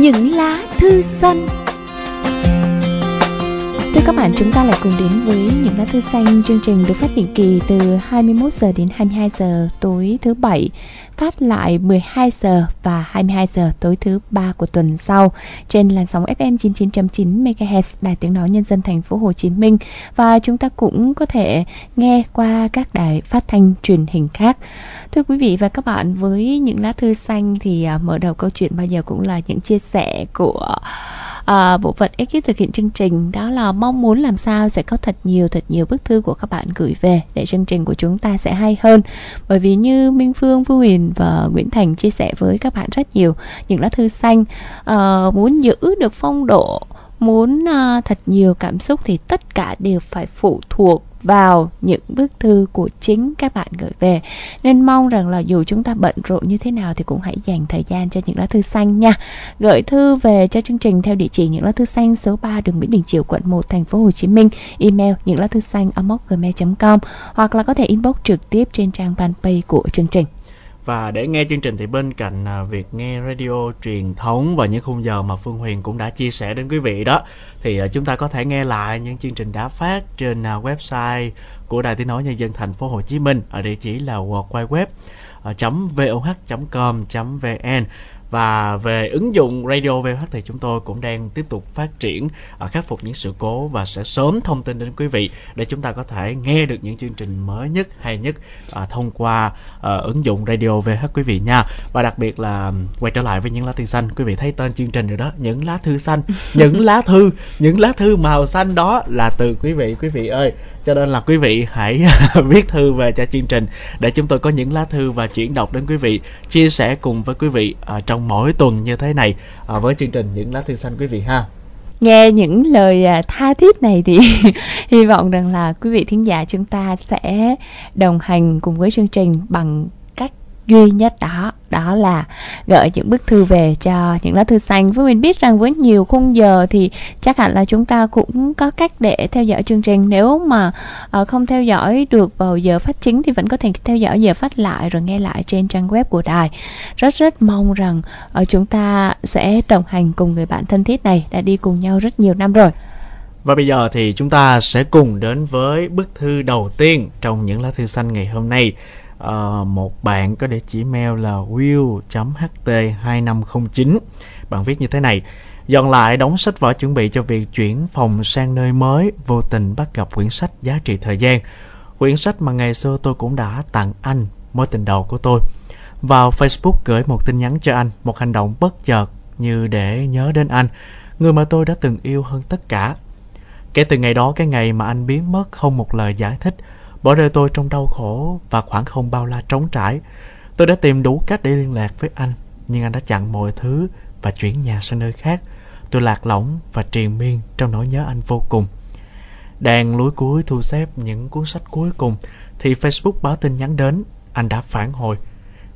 những lá thư xanh. Thưa các bạn, chúng ta lại cùng đến với những lá thư xanh. Chương trình được phát định kỳ từ 21 giờ đến 22 giờ tối thứ bảy phát lại 12 giờ và 22 giờ tối thứ ba của tuần sau trên làn sóng FM 99.9 MHz Đài Tiếng nói Nhân dân thành phố Hồ Chí Minh và chúng ta cũng có thể nghe qua các đài phát thanh truyền hình khác. Thưa quý vị và các bạn, với những lá thư xanh thì à, mở đầu câu chuyện bao giờ cũng là những chia sẻ của à, bộ phận ekip thực hiện chương trình đó là mong muốn làm sao sẽ có thật nhiều thật nhiều bức thư của các bạn gửi về để chương trình của chúng ta sẽ hay hơn. Bởi vì như Minh Phương, Phương Huyền và Nguyễn Thành chia sẻ với các bạn rất nhiều những lá thư xanh à, muốn giữ được phong độ muốn uh, thật nhiều cảm xúc thì tất cả đều phải phụ thuộc vào những bức thư của chính các bạn gửi về. Nên mong rằng là dù chúng ta bận rộn như thế nào thì cũng hãy dành thời gian cho những lá thư xanh nha. Gửi thư về cho chương trình theo địa chỉ những lá thư xanh số 3 đường Nguyễn Đình Chiểu, quận 1 thành phố Hồ Chí Minh. Email những lá thư xanh gmail.com hoặc là có thể inbox trực tiếp trên trang fanpage của chương trình và để nghe chương trình thì bên cạnh à, việc nghe radio truyền thống và những khung giờ mà Phương Huyền cũng đã chia sẻ đến quý vị đó, thì à, chúng ta có thể nghe lại những chương trình đã phát trên à, website của Đài Tiếng nói nhân dân thành phố Hồ Chí Minh. Ở địa chỉ là www voh.com.vn và về ứng dụng Radio VH thì chúng tôi cũng đang tiếp tục phát triển ở khắc phục những sự cố và sẽ sớm thông tin đến quý vị để chúng ta có thể nghe được những chương trình mới nhất hay nhất à, thông qua à, ứng dụng Radio VH quý vị nha. Và đặc biệt là quay trở lại với những lá thư xanh. Quý vị thấy tên chương trình rồi đó những lá thư xanh những lá thư những lá thư màu xanh đó là từ quý vị. Quý vị ơi cho nên là quý vị hãy viết thư về cho chương trình để chúng tôi có những lá thư và chuyển đọc đến quý vị chia sẻ cùng với quý vị à, trong mỗi tuần như thế này. À, với chương trình những lá thư xanh quý vị ha. Nghe những lời à, tha thiết này thì hy vọng rằng là quý vị thính giả chúng ta sẽ đồng hành cùng với chương trình bằng duy nhất đó đó là gửi những bức thư về cho những lá thư xanh. Với mình biết rằng với nhiều khung giờ thì chắc hẳn là chúng ta cũng có cách để theo dõi chương trình. Nếu mà uh, không theo dõi được vào giờ phát chính thì vẫn có thể theo dõi giờ phát lại rồi nghe lại trên trang web của đài. Rất rất mong rằng uh, chúng ta sẽ đồng hành cùng người bạn thân thiết này đã đi cùng nhau rất nhiều năm rồi. Và bây giờ thì chúng ta sẽ cùng đến với bức thư đầu tiên trong những lá thư xanh ngày hôm nay uh, một bạn có địa chỉ mail là will.ht2509 bạn viết như thế này. Dọn lại đóng sách vở chuẩn bị cho việc chuyển phòng sang nơi mới vô tình bắt gặp quyển sách giá trị thời gian. Quyển sách mà ngày xưa tôi cũng đã tặng anh mối tình đầu của tôi. Vào facebook gửi một tin nhắn cho anh một hành động bất chợt như để nhớ đến anh người mà tôi đã từng yêu hơn tất cả. Kể từ ngày đó cái ngày mà anh biến mất không một lời giải thích bỏ rơi tôi trong đau khổ và khoảng không bao la trống trải. Tôi đã tìm đủ cách để liên lạc với anh, nhưng anh đã chặn mọi thứ và chuyển nhà sang nơi khác. Tôi lạc lõng và triền miên trong nỗi nhớ anh vô cùng. Đang lúi cuối thu xếp những cuốn sách cuối cùng thì Facebook báo tin nhắn đến. Anh đã phản hồi.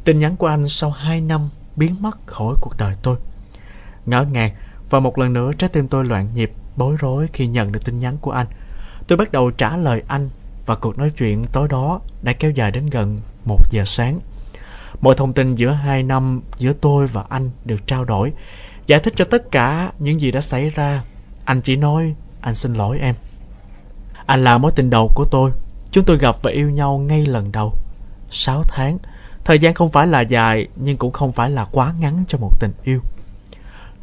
Tin nhắn của anh sau 2 năm biến mất khỏi cuộc đời tôi. Ngỡ ngàng và một lần nữa trái tim tôi loạn nhịp, bối rối khi nhận được tin nhắn của anh. Tôi bắt đầu trả lời anh và cuộc nói chuyện tối đó đã kéo dài đến gần một giờ sáng. Mọi thông tin giữa hai năm giữa tôi và anh được trao đổi, giải thích cho tất cả những gì đã xảy ra. Anh chỉ nói, anh xin lỗi em. Anh là mối tình đầu của tôi. Chúng tôi gặp và yêu nhau ngay lần đầu. sáu tháng. Thời gian không phải là dài, nhưng cũng không phải là quá ngắn cho một tình yêu.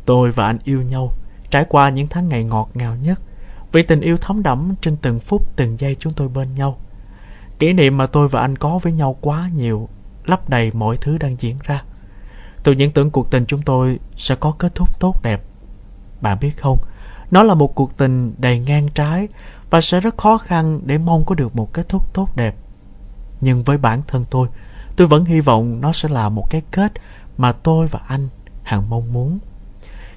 Tôi và anh yêu nhau, trải qua những tháng ngày ngọt ngào nhất vì tình yêu thấm đẫm trên từng phút từng giây chúng tôi bên nhau. Kỷ niệm mà tôi và anh có với nhau quá nhiều, lấp đầy mọi thứ đang diễn ra. Tôi những tưởng cuộc tình chúng tôi sẽ có kết thúc tốt đẹp. Bạn biết không, nó là một cuộc tình đầy ngang trái và sẽ rất khó khăn để mong có được một kết thúc tốt đẹp. Nhưng với bản thân tôi, tôi vẫn hy vọng nó sẽ là một cái kết mà tôi và anh hằng mong muốn.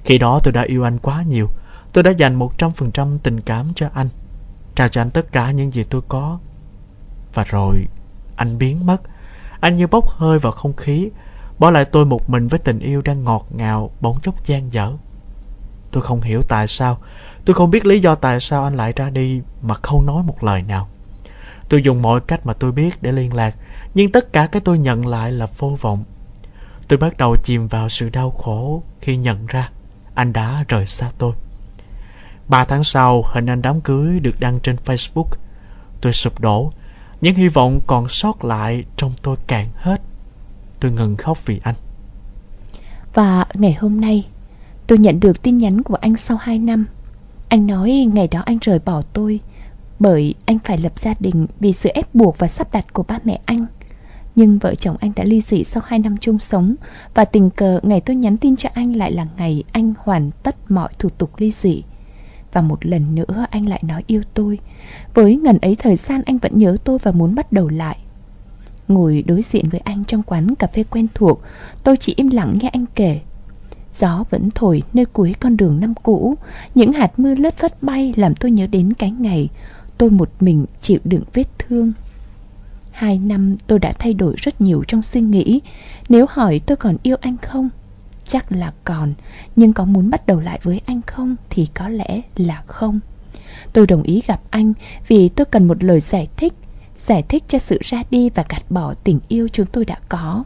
Khi đó tôi đã yêu anh quá nhiều, Tôi đã dành 100% tình cảm cho anh, trao cho anh tất cả những gì tôi có. Và rồi, anh biến mất. Anh như bốc hơi vào không khí, bỏ lại tôi một mình với tình yêu đang ngọt ngào, bỗng chốc gian dở. Tôi không hiểu tại sao, tôi không biết lý do tại sao anh lại ra đi mà không nói một lời nào. Tôi dùng mọi cách mà tôi biết để liên lạc, nhưng tất cả cái tôi nhận lại là vô vọng. Tôi bắt đầu chìm vào sự đau khổ khi nhận ra anh đã rời xa tôi. Ba tháng sau, hình ảnh đám cưới được đăng trên Facebook. Tôi sụp đổ, những hy vọng còn sót lại trong tôi cạn hết. Tôi ngừng khóc vì anh. Và ngày hôm nay, tôi nhận được tin nhắn của anh sau 2 năm. Anh nói ngày đó anh rời bỏ tôi bởi anh phải lập gia đình vì sự ép buộc và sắp đặt của ba mẹ anh. Nhưng vợ chồng anh đã ly dị sau 2 năm chung sống và tình cờ ngày tôi nhắn tin cho anh lại là ngày anh hoàn tất mọi thủ tục ly dị. Và một lần nữa anh lại nói yêu tôi. Với ngần ấy thời gian anh vẫn nhớ tôi và muốn bắt đầu lại. Ngồi đối diện với anh trong quán cà phê quen thuộc, tôi chỉ im lặng nghe anh kể. Gió vẫn thổi nơi cuối con đường năm cũ, những hạt mưa lất phất bay làm tôi nhớ đến cái ngày tôi một mình chịu đựng vết thương. Hai năm tôi đã thay đổi rất nhiều trong suy nghĩ Nếu hỏi tôi còn yêu anh không Chắc là còn, Nhưng có muốn bắt đầu lại với anh không Thì có lẽ là không. Tôi đồng ý gặp anh Vì tôi cần một lời giải thích Giải thích cho sự ra đi và gạt bỏ tình yêu chúng tôi đã có.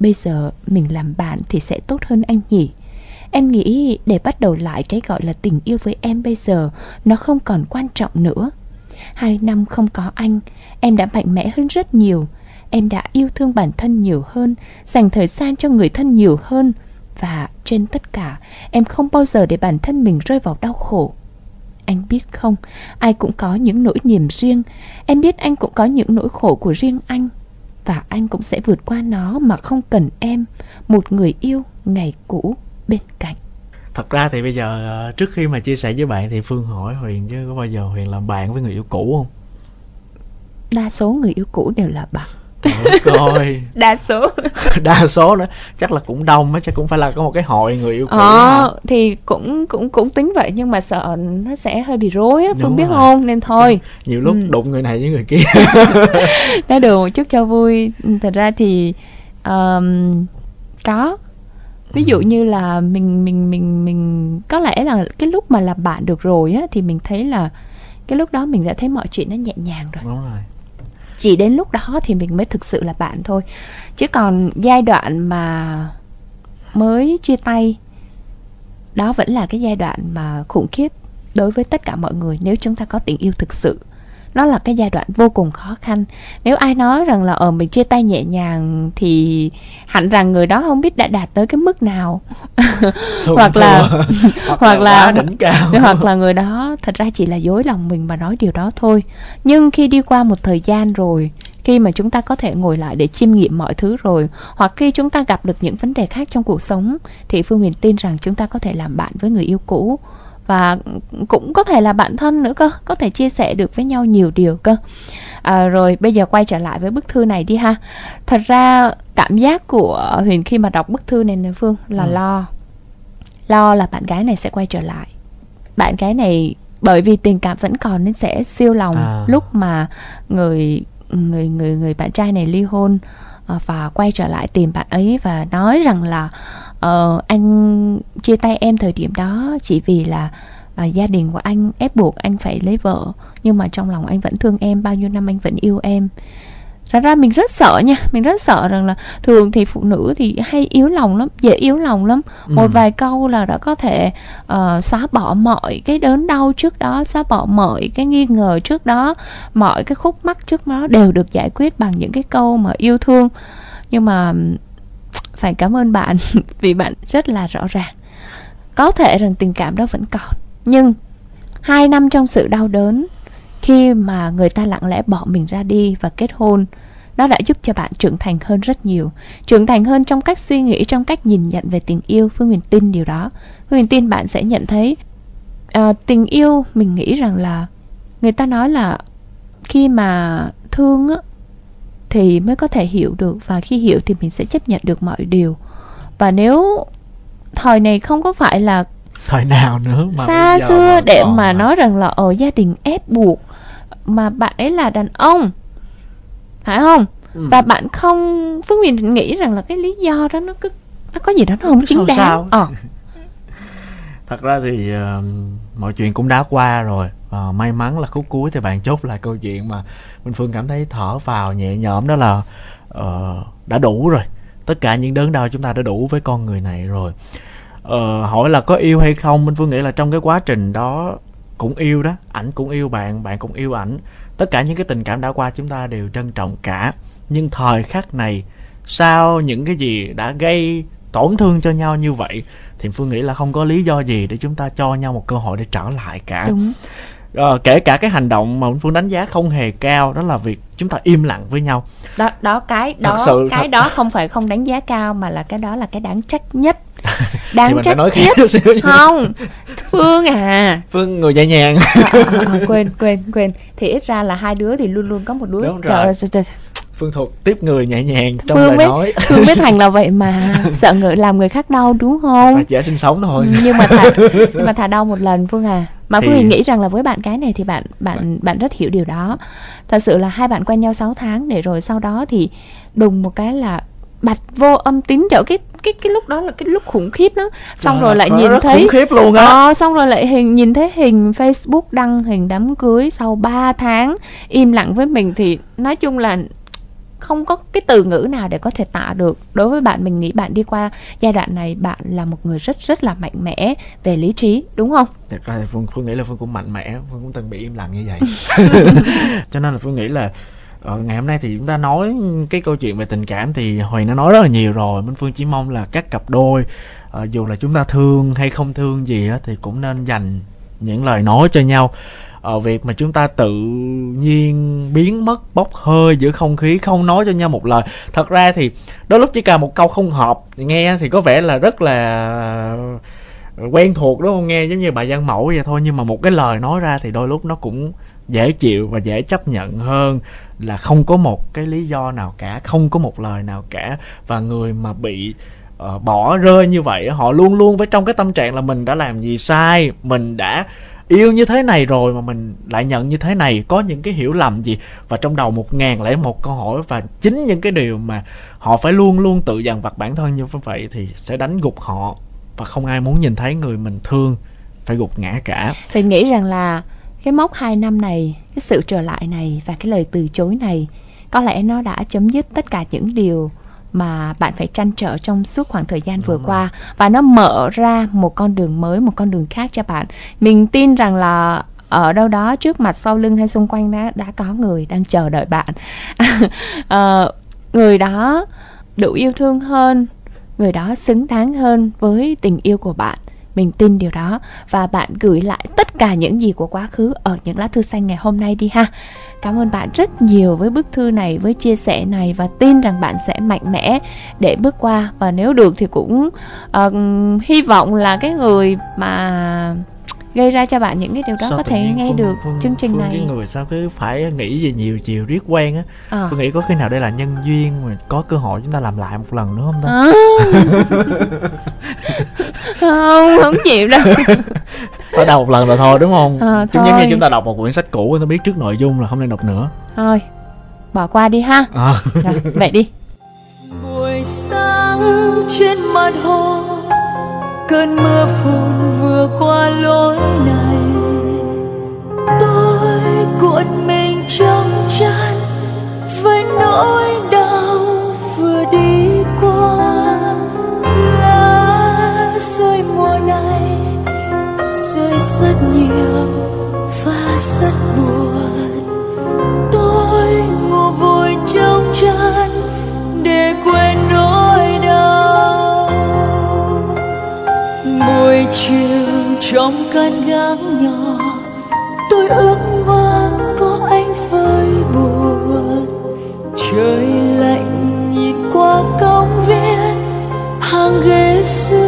Bây giờ mình làm bạn thì sẽ tốt hơn anh nhỉ? Em nghĩ để bắt đầu lại cái gọi là tình yêu với em bây giờ, Nó không còn quan trọng nữa. Hai năm không có anh, Em đã mạnh mẽ hơn rất nhiều. Em đã yêu thương bản thân nhiều hơn, Dành thời gian cho người thân nhiều hơn. Và trên tất cả Em không bao giờ để bản thân mình rơi vào đau khổ. Anh biết không Ai cũng có những nỗi niềm riêng. Em biết anh cũng có những nỗi khổ của riêng anh. Và anh cũng sẽ vượt qua nó Mà không cần em Một người yêu ngày cũ bên cạnh. Thật ra thì bây giờ ờ, trước khi mà chia sẻ với bạn thì phương hỏi huyền chứ có bao giờ huyền làm bạn với người yêu cũ không? Đa số người yêu cũ đều là bạn coi đa số. Đa số nữa. Chắc là cũng đông á chắc cũng phải là có một cái hội người yêu cũ ờ thì cũng cũng cũng tính vậy nhưng mà sợ nó sẽ hơi bị rối á phương biết không? Nên thôi. Nhiều lúc ừ. đụng người này với người kia. Nói được một chút cho vui. Thật ra thì um, có. Ví dụ như là mình mình mình mình có lẽ là cái lúc mà làm bạn được rồi á thì mình thấy là cái lúc đó mình đã thấy mọi chuyện nó nhẹ nhàng rồi. Đúng rồi chỉ đến lúc đó thì mình mới thực sự là bạn thôi. Chứ còn giai đoạn mà mới chia tay, đó vẫn là cái giai đoạn mà khủng khiếp đối với tất cả mọi người nếu chúng ta có tình yêu thực sự nó là cái giai đoạn vô cùng khó khăn. Nếu ai nói rằng là ở ờ, mình chia tay nhẹ nhàng thì hẳn rằng người đó không biết đã đạt tới cái mức nào. Hoặc là hoặc là đỉnh cao. hoặc là người đó thật ra chỉ là dối lòng mình và nói điều đó thôi. Nhưng khi đi qua một thời gian rồi khi mà chúng ta có thể ngồi lại để chiêm nghiệm mọi thứ rồi hoặc khi chúng ta gặp được những vấn đề khác trong cuộc sống thì phương huyền tin rằng chúng ta có thể làm bạn với người yêu cũ và cũng có thể là bạn thân nữa cơ có thể chia sẻ được với nhau nhiều điều cơ à, rồi bây giờ quay trở lại với bức thư này đi ha thật ra cảm giác của huyền khi mà đọc bức thư này nè phương là ừ. lo lo là bạn gái này sẽ quay trở lại bạn gái này bởi vì tình cảm vẫn còn nên sẽ siêu lòng à. lúc mà người người người người bạn trai này ly hôn ờ, và quay trở lại tìm bạn ấy và nói rằng là uh, anh chia tay em thời điểm đó chỉ vì là uh, gia đình của anh ép buộc anh phải lấy vợ. Nhưng mà trong lòng anh vẫn thương em bao nhiêu năm anh vẫn yêu em. Ra ra mình rất sợ nha mình rất sợ rằng là thường thì phụ nữ thì hay yếu lòng lắm dễ yếu lòng lắm. Ừ. một vài câu là đã có thể uh, xóa bỏ mọi cái đớn đau trước đó xóa bỏ mọi cái nghi ngờ trước đó. Mọi cái khúc mắc trước đó đều được giải quyết bằng những cái câu mà yêu thương. Nhưng mà phải cảm ơn bạn vì bạn rất là rõ ràng. Có thể rằng tình cảm đó vẫn còn nhưng hai năm trong sự đau đớn khi mà người ta lặng lẽ bỏ mình ra đi và kết hôn nó đã giúp cho bạn trưởng thành hơn rất nhiều. Trưởng thành hơn trong cách suy nghĩ trong cách nhìn nhận về tình yêu. Phương huyền tin điều đó. Phương huyền tin bạn sẽ nhận thấy à, tình yêu mình nghĩ rằng là người ta nói là khi mà thương á thì mới có thể hiểu được và khi hiểu thì mình sẽ chấp nhận được mọi điều và nếu thời này không có phải là thời nào nữa mà xa xưa để mà, mà nói rằng là ở gia đình ép buộc mà bạn ấy là đàn ông phải không ừ. và bạn không phước huyền nghĩ rằng là cái lý do đó nó cứ nó có gì đó nó không chính đáng sao? Ờ. thật ra thì uh, mọi chuyện cũng đã qua rồi và may mắn là khúc cuối thì bạn chốt lại câu chuyện mà minh phương cảm thấy thở vào nhẹ nhõm đó là uh, đã đủ rồi. Tất cả những đớn đau chúng ta đã đủ với con người này rồi. Uh, hỏi là có yêu hay không? Minh phương nghĩ là trong cái quá trình đó cũng yêu đó ảnh cũng yêu bạn bạn cũng yêu ảnh. Tất cả những cái tình cảm đã qua chúng ta đều trân trọng cả. Nhưng thời khắc này sau những cái gì đã gây tổn thương cho nhau như vậy? Thì phương nghĩ là không có lý do gì để chúng ta cho nhau một cơ hội để trở lại cả. Đúng ờ, kể cả cái hành động mà phương đánh giá không hề cao đó là việc chúng ta im lặng với nhau. Đó đó cái đó Thật sự, cái thật- đó không phải không đánh giá cao mà là cái đó là cái đáng trách nhất. Đáng trách nói nhất. không phương à. Phương người nhẹ nhàng. À, à, à, quên quên quên. Thì ít ra là hai đứa thì luôn luôn có một đứa Đúng Trời rồi. ơi, trời, trời. phương thuộc tiếp người nhẹ nhàng trong Phương lời với- nói. Phương với Thành là vậy mà sợ người làm người khác đau đúng không? Và chỉ sinh sống thôi. Nhưng mà thà nhưng mà thà đau một lần Phương à mà Thì- Phương nghĩ rằng là với bạn cái này thì bạn bạn bạn rất hiểu điều đó. Thật sự là hai bạn quen nhau 6 tháng để rồi sau đó thì đùng một cái là bạch vô âm tín chỗ. Cái cái cái lúc đó là cái lúc khủng khiếp đó xong Trời rồi lại nhìn thấy khủng khiếp luôn á. Ờ, xong rồi lại hình nhìn thấy hình Facebook đăng hình đám cưới sau 3 tháng im lặng với mình thì nói chung là không có cái từ ngữ nào để có thể tả được. Đối với bạn mình nghĩ bạn đi qua giai đoạn này bạn là một người rất rất là mạnh mẽ về lý trí đúng không? Thật ra thì Phương, Phương nghĩ là Phương cũng mạnh mẽ Phương cũng từng bị im lặng như vậy. Cho nên là Phương nghĩ là ờ, Ngày hôm nay thì chúng ta nói cái câu chuyện về tình cảm Thì Huyền đã nói rất là nhiều rồi. Minh Phương chỉ mong là các cặp đôi ờ, Dù là chúng ta thương hay không thương gì á Thì cũng nên dành những lời nói cho nhau ở việc mà chúng ta tự nhiên biến mất bốc hơi giữa không khí không nói cho nhau một lời. Thật ra thì đôi lúc chỉ cần một câu không hợp nghe thì có vẻ là rất là ờ, quen thuộc đúng không? Nghe giống như bà văn mẫu vậy thôi nhưng mà một cái lời nói ra thì đôi lúc nó cũng dễ chịu và dễ chấp nhận hơn là không có một cái lý do nào cả không có một lời nào cả. Và người mà bị uh, bỏ rơi như vậy họ luôn luôn với trong cái tâm trạng là mình đã làm gì sai mình đã yêu như thế này rồi mà mình lại nhận như thế này, có những cái hiểu lầm gì? Và trong đầu một ngàn lẻ một câu hỏi, và chính những cái điều mà họ phải luôn luôn tự dằn vặt bản thân như vậy thì sẽ đánh gục họ. Và không ai muốn nhìn thấy người mình thương phải gục ngã cả. Thì nghĩ rằng là cái mốc 2 năm này, cái sự trở lại này và cái lời từ chối này, có lẽ nó đã chấm dứt tất cả những điều mà bạn phải trăn trở trong suốt khoảng thời gian vừa qua. và nó mở ra một con đường mới một con đường khác cho bạn. Mình tin rằng là ở đâu đó trước mặt sau lưng hay xung quanh đã đã có người đang chờ đợi bạn. Ờ, người đó đủ yêu thương hơn người đó xứng đáng hơn với tình yêu của bạn. Mình tin điều đó. Và bạn gửi lại tất cả những gì của quá khứ ở những lá thư xanh ngày hôm nay đi ha cảm ơn bạn rất nhiều với bức thư này với chia sẻ này và tin rằng bạn sẽ mạnh mẽ để bước qua. Và nếu được thì cũng ờ, hy vọng là cái người mà gây ra cho bạn những cái điều đó Sao có thể nghe Phương- được Phương- chương trình Phương này? cái người sao cứ phải nghĩ gì nhiều chiều riết quen á. Ờ. Phương nghĩ có khi nào đây là nhân duyên mà có cơ hội chúng ta làm lại một lần nữa không ta? À. không không chịu đâu phải đọc một lần rồi thôi đúng không? Ờ, chúng giống như chúng ta đọc một quyển sách cũ người ta biết trước nội dung là không nên đọc nữa. Thôi bỏ qua đi ha. À. rồi vậy đi. Buổi sáng trên mặt hồ cơn mưa phùn vừa qua lối này. Tôi cuộn mình trong chăn với nỗi đau vừa đi qua. Lá rơi mùa này rất nhiều, và rất buồn. Tôi ngủ vùi trong chăn để quên nỗi đau. Buổi chiều trong căn gác nhỏ, tôi ước mơ có anh với buồn. Trời lạnh nhìn qua công viên, hàng ghế xưa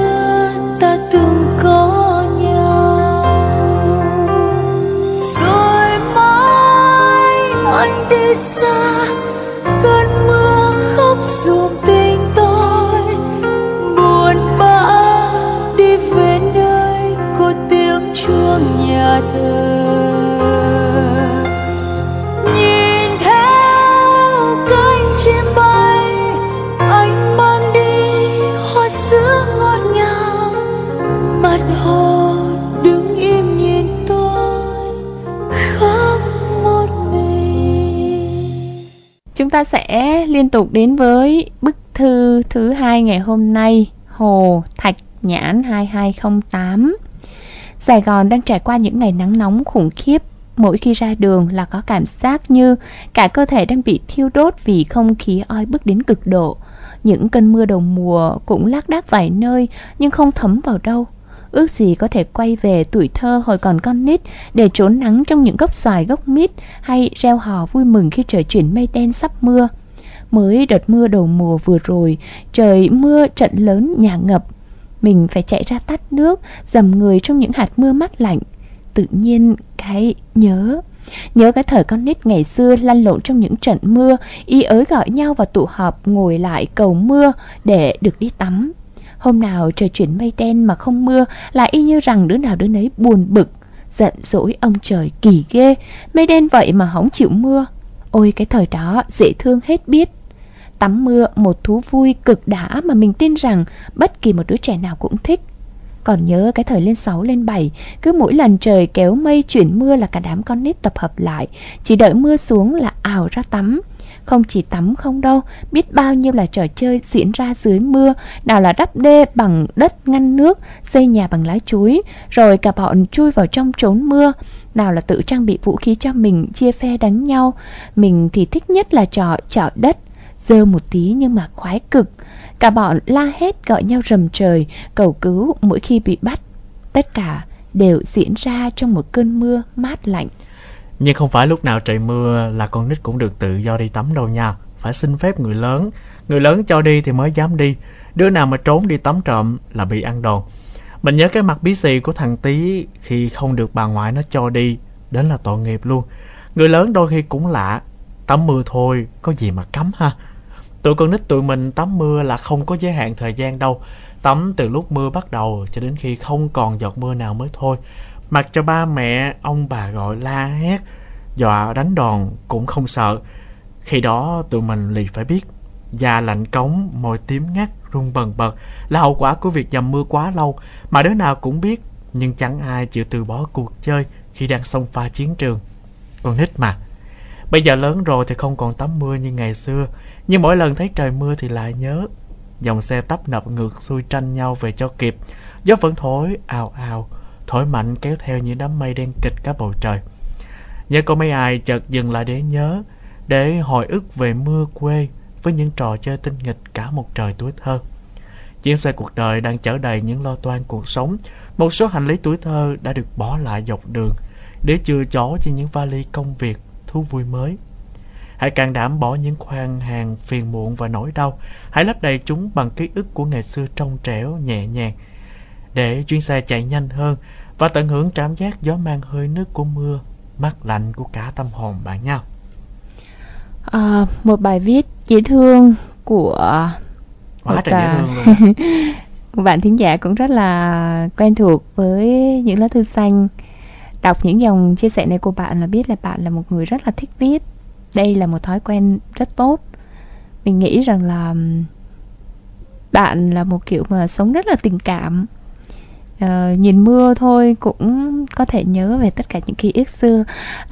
Chúng ta sẽ liên tục đến với bức thư thứ hai ngày hôm nay. Hồ Thạch nhãn 2208. Sài Gòn đang trải qua những ngày nắng nóng khủng khiếp. Mỗi khi ra đường là có cảm giác như cả cơ thể đang bị thiêu đốt vì không khí oi bức đến cực độ. Những cơn mưa đầu mùa cũng lác đác vài nơi nhưng không thấm vào đâu. Ước gì có thể quay về tuổi thơ hồi còn con nít để trốn nắng trong những gốc xoài gốc mít hay reo hò vui mừng khi trời chuyển mây đen sắp mưa. Mới đợt mưa đầu mùa vừa rồi, trời mưa trận lớn nhà ngập. Mình phải chạy ra tắt nước, dầm người trong những hạt mưa mát lạnh. Tự nhiên cái nhớ Nhớ cái thời con nít ngày xưa lăn lộn trong những trận mưa, y ới gọi nhau và tụ họp ngồi lại cầu mưa để được đi tắm. Hôm nào trời chuyển mây đen mà không mưa là y như rằng đứa nào đứa nấy buồn bực, giận dỗi ông trời kỳ ghê, mây đen vậy mà không chịu mưa. Ôi cái thời đó dễ thương hết biết. Tắm mưa một thú vui cực đã mà mình tin rằng bất kỳ một đứa trẻ nào cũng thích. Còn nhớ cái thời lên 6 lên 7 Cứ mỗi lần trời kéo mây chuyển mưa là cả đám con nít tập hợp lại Chỉ đợi mưa xuống là ảo ra tắm không chỉ tắm không đâu Biết bao nhiêu là trò chơi diễn ra dưới mưa Nào là đắp đê bằng đất ngăn nước Xây nhà bằng lá chuối Rồi cả bọn chui vào trong trốn mưa nào là tự trang bị vũ khí cho mình chia phe đánh nhau mình thì thích nhất là trò chọi đất dơ một tí nhưng mà khoái cực Cả bọn la hét gọi nhau rầm trời, cầu cứu mỗi khi bị bắt. Tất cả đều diễn ra trong một cơn mưa mát lạnh. Nhưng không phải lúc nào trời mưa là con nít cũng được tự do đi tắm đâu nha. Phải xin phép người lớn. Người lớn cho đi thì mới dám đi. Đứa nào mà trốn đi tắm trộm là bị ăn đòn. Mình nhớ cái mặt bí xì của thằng Tý khi không được bà ngoại nó cho đi. Đến là tội nghiệp luôn. Người lớn đôi khi cũng lạ. Tắm mưa thôi, có gì mà cấm ha. Tụi con nít tụi mình tắm mưa là không có giới hạn thời gian đâu. Tắm từ lúc mưa bắt đầu cho đến khi không còn giọt mưa nào mới thôi. Mặc cho ba mẹ, ông bà gọi la hét, dọa đánh đòn cũng không sợ. Khi đó tụi mình liền phải biết, da lạnh cống, môi tím ngắt, run bần bật là hậu quả của việc dầm mưa quá lâu mà đứa nào cũng biết, nhưng chẳng ai chịu từ bỏ cuộc chơi khi đang xông pha chiến trường. Con nít mà. Bây giờ lớn rồi thì không còn tắm mưa như ngày xưa, nhưng mỗi lần thấy trời mưa thì lại nhớ Dòng xe tấp nập ngược xuôi tranh nhau về cho kịp Gió vẫn thổi ào ào Thổi mạnh kéo theo những đám mây đen kịch cả bầu trời Nhớ có mấy ai chợt dừng lại để nhớ Để hồi ức về mưa quê Với những trò chơi tinh nghịch cả một trời tuổi thơ Chuyến xe cuộc đời đang chở đầy những lo toan cuộc sống Một số hành lý tuổi thơ đã được bỏ lại dọc đường Để chừa chỗ cho những vali công việc, thú vui mới Hãy càng đảm bỏ những khoan hàng phiền muộn và nỗi đau. Hãy lấp đầy chúng bằng ký ức của ngày xưa trong trẻo, nhẹ nhàng. Để chuyến xe chạy nhanh hơn và tận hưởng cảm giác gió mang hơi nước của mưa, mát lạnh của cả tâm hồn bạn nhau. À, một bài viết dễ thương của Quá trời dễ thương luôn. một bạn thính giả cũng rất là quen thuộc với những lá thư xanh đọc những dòng chia sẻ này của bạn là biết là bạn là một người rất là thích viết đây là một thói quen rất tốt mình nghĩ rằng là bạn là một kiểu mà sống rất là tình cảm uh, nhìn mưa thôi cũng có thể nhớ về tất cả những ký ức xưa.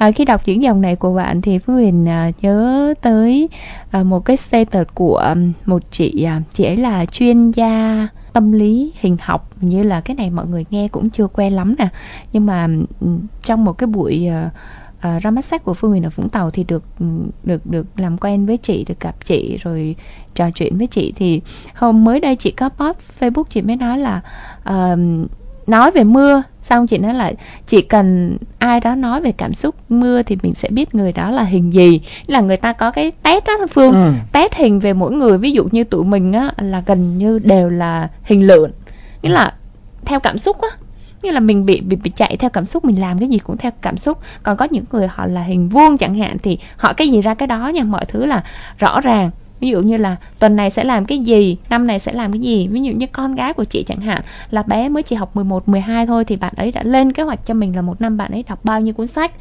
Uh, khi đọc những dòng này của bạn thì phương huyền uh, nhớ tới uh, một cái status của một chị uh, chị ấy là chuyên gia tâm lý hình học như là cái này mọi người nghe cũng chưa quen lắm nè. Nhưng mà trong một cái buổi uh, uh, ra mắt sách của Phương Huyền ở Vũng Tàu thì được được được làm quen với chị được gặp chị rồi trò chuyện với chị. Thì hôm mới đây chị có post Facebook chị mới nói là uh, nói về mưa xong chị nói là chỉ cần ai đó nói về cảm xúc mưa thì mình sẽ biết người đó là hình gì. Là người ta có cái test đó phương. Ừ. test hình về mỗi người ví dụ như tụi mình á là gần như đều là hình lượn nghĩa là theo cảm xúc á. Như là mình bị, bị bị chạy theo cảm xúc mình làm cái gì cũng theo cảm xúc. Còn có những người họ là hình vuông chẳng hạn thì họ cái gì ra cái đó nha mọi thứ là rõ ràng ví dụ như là tuần này sẽ làm cái gì năm này sẽ làm cái gì? Ví dụ như con gái của chị chẳng hạn là bé mới chỉ học 11, 12 thôi thì bạn ấy đã lên kế hoạch cho mình là một năm bạn ấy đọc bao nhiêu cuốn sách.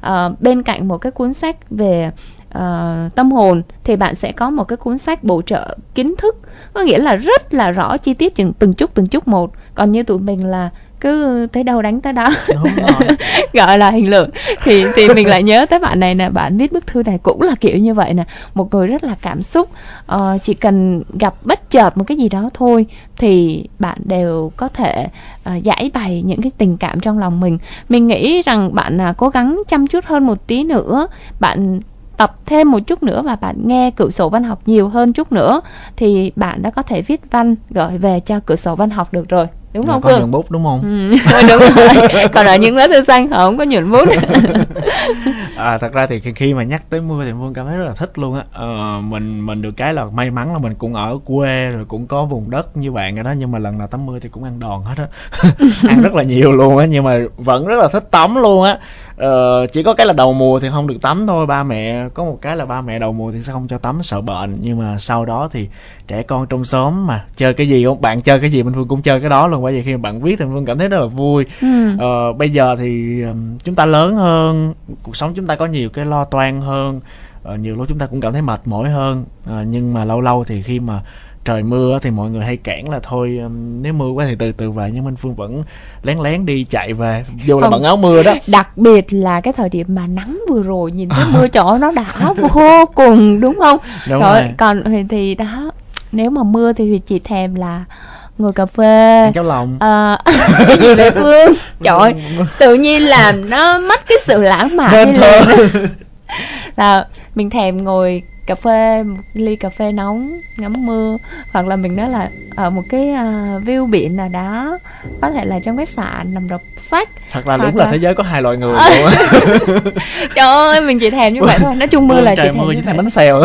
À, bên cạnh một cái cuốn sách về uh, tâm hồn thì bạn sẽ có một cái cuốn sách bổ trợ kiến thức. Có nghĩa là rất là rõ chi tiết từng, từng chút từng chút một. Còn như tụi mình là cứ tới đâu đánh tới đó. Rồi gọi là hình lượng. Thì thì mình lại nhớ tới bạn này nè bạn viết bức thư này cũng là kiểu như vậy nè. Một người rất là cảm xúc. Ờ, chỉ cần gặp bất chợt một cái gì đó thôi thì bạn đều có thể uh, giải bày những cái tình cảm trong lòng mình. Mình nghĩ rằng bạn uh, cố gắng chăm chút hơn một tí nữa bạn tập thêm một chút nữa và bạn nghe cửa sổ văn học nhiều hơn chút nữa thì bạn đã có thể viết văn gửi về cho cửa sổ văn học được rồi đúng không có nhuận bút đúng không? Ừ, đúng rồi. Còn ở những lá thư xanh họ không có nhuận bút. à, thật ra thì khi, khi mà nhắc tới mưa thì phương cảm thấy rất là thích luôn á. Ờ, mình mình được cái là may mắn là mình cũng ở quê rồi cũng có vùng đất như bạn rồi đó nhưng mà lần nào tắm mưa thì cũng ăn đòn hết á. Ăn rất là nhiều luôn á nhưng mà vẫn rất là thích tắm luôn á ờ, chỉ có cái là đầu mùa thì không được tắm thôi. Ba mẹ có một cái là ba mẹ đầu mùa thì sẽ không cho tắm sợ bệnh. Nhưng mà sau đó thì trẻ con trong xóm mà chơi cái gì không bạn chơi cái gì mình phương cũng chơi cái đó luôn. Bởi vì khi mà bạn viết thì phương cảm thấy rất là vui. Ừ. ờ, bây giờ thì chúng ta lớn hơn cuộc sống chúng ta có nhiều cái lo toan hơn. Ờ, nhiều lúc chúng ta cũng cảm thấy mệt mỏi hơn. Ờ, nhưng mà lâu lâu thì khi mà trời mưa thì mọi người hay cản là thôi ừm, nếu mưa quá thì từ từ về nhưng Minh Phương vẫn lén lén đi chạy về dù là Không. bận áo mưa đó Đặc biệt là cái thời điểm mà nắng vừa rồi nhìn thấy mưa chỗ nó đã vô cùng đúng không? đúng rồi, rồi còn thì, thì đó nếu mà mưa thì chỉ thèm là ngồi cà phê ăn cháo lòng Ờ, cái gì vậy Phương? Trời tự nhiên làm nó mất cái sự lãng mạn Nên thơ. liền là mình thèm ngồi cà phê một ly cà phê nóng ngắm mưa hoặc là mình nói là ở một cái à, view biển nào đó có thể là trong khách sạn nằm đọc sách thật là Hoặc đúng là là- thế giới có hai loại người. Luôn á trời ơi mình chỉ thèm như vậy thôi. Nói chung mưa là chỉ trời thèm mưa như chỉ thèm bánh xèo.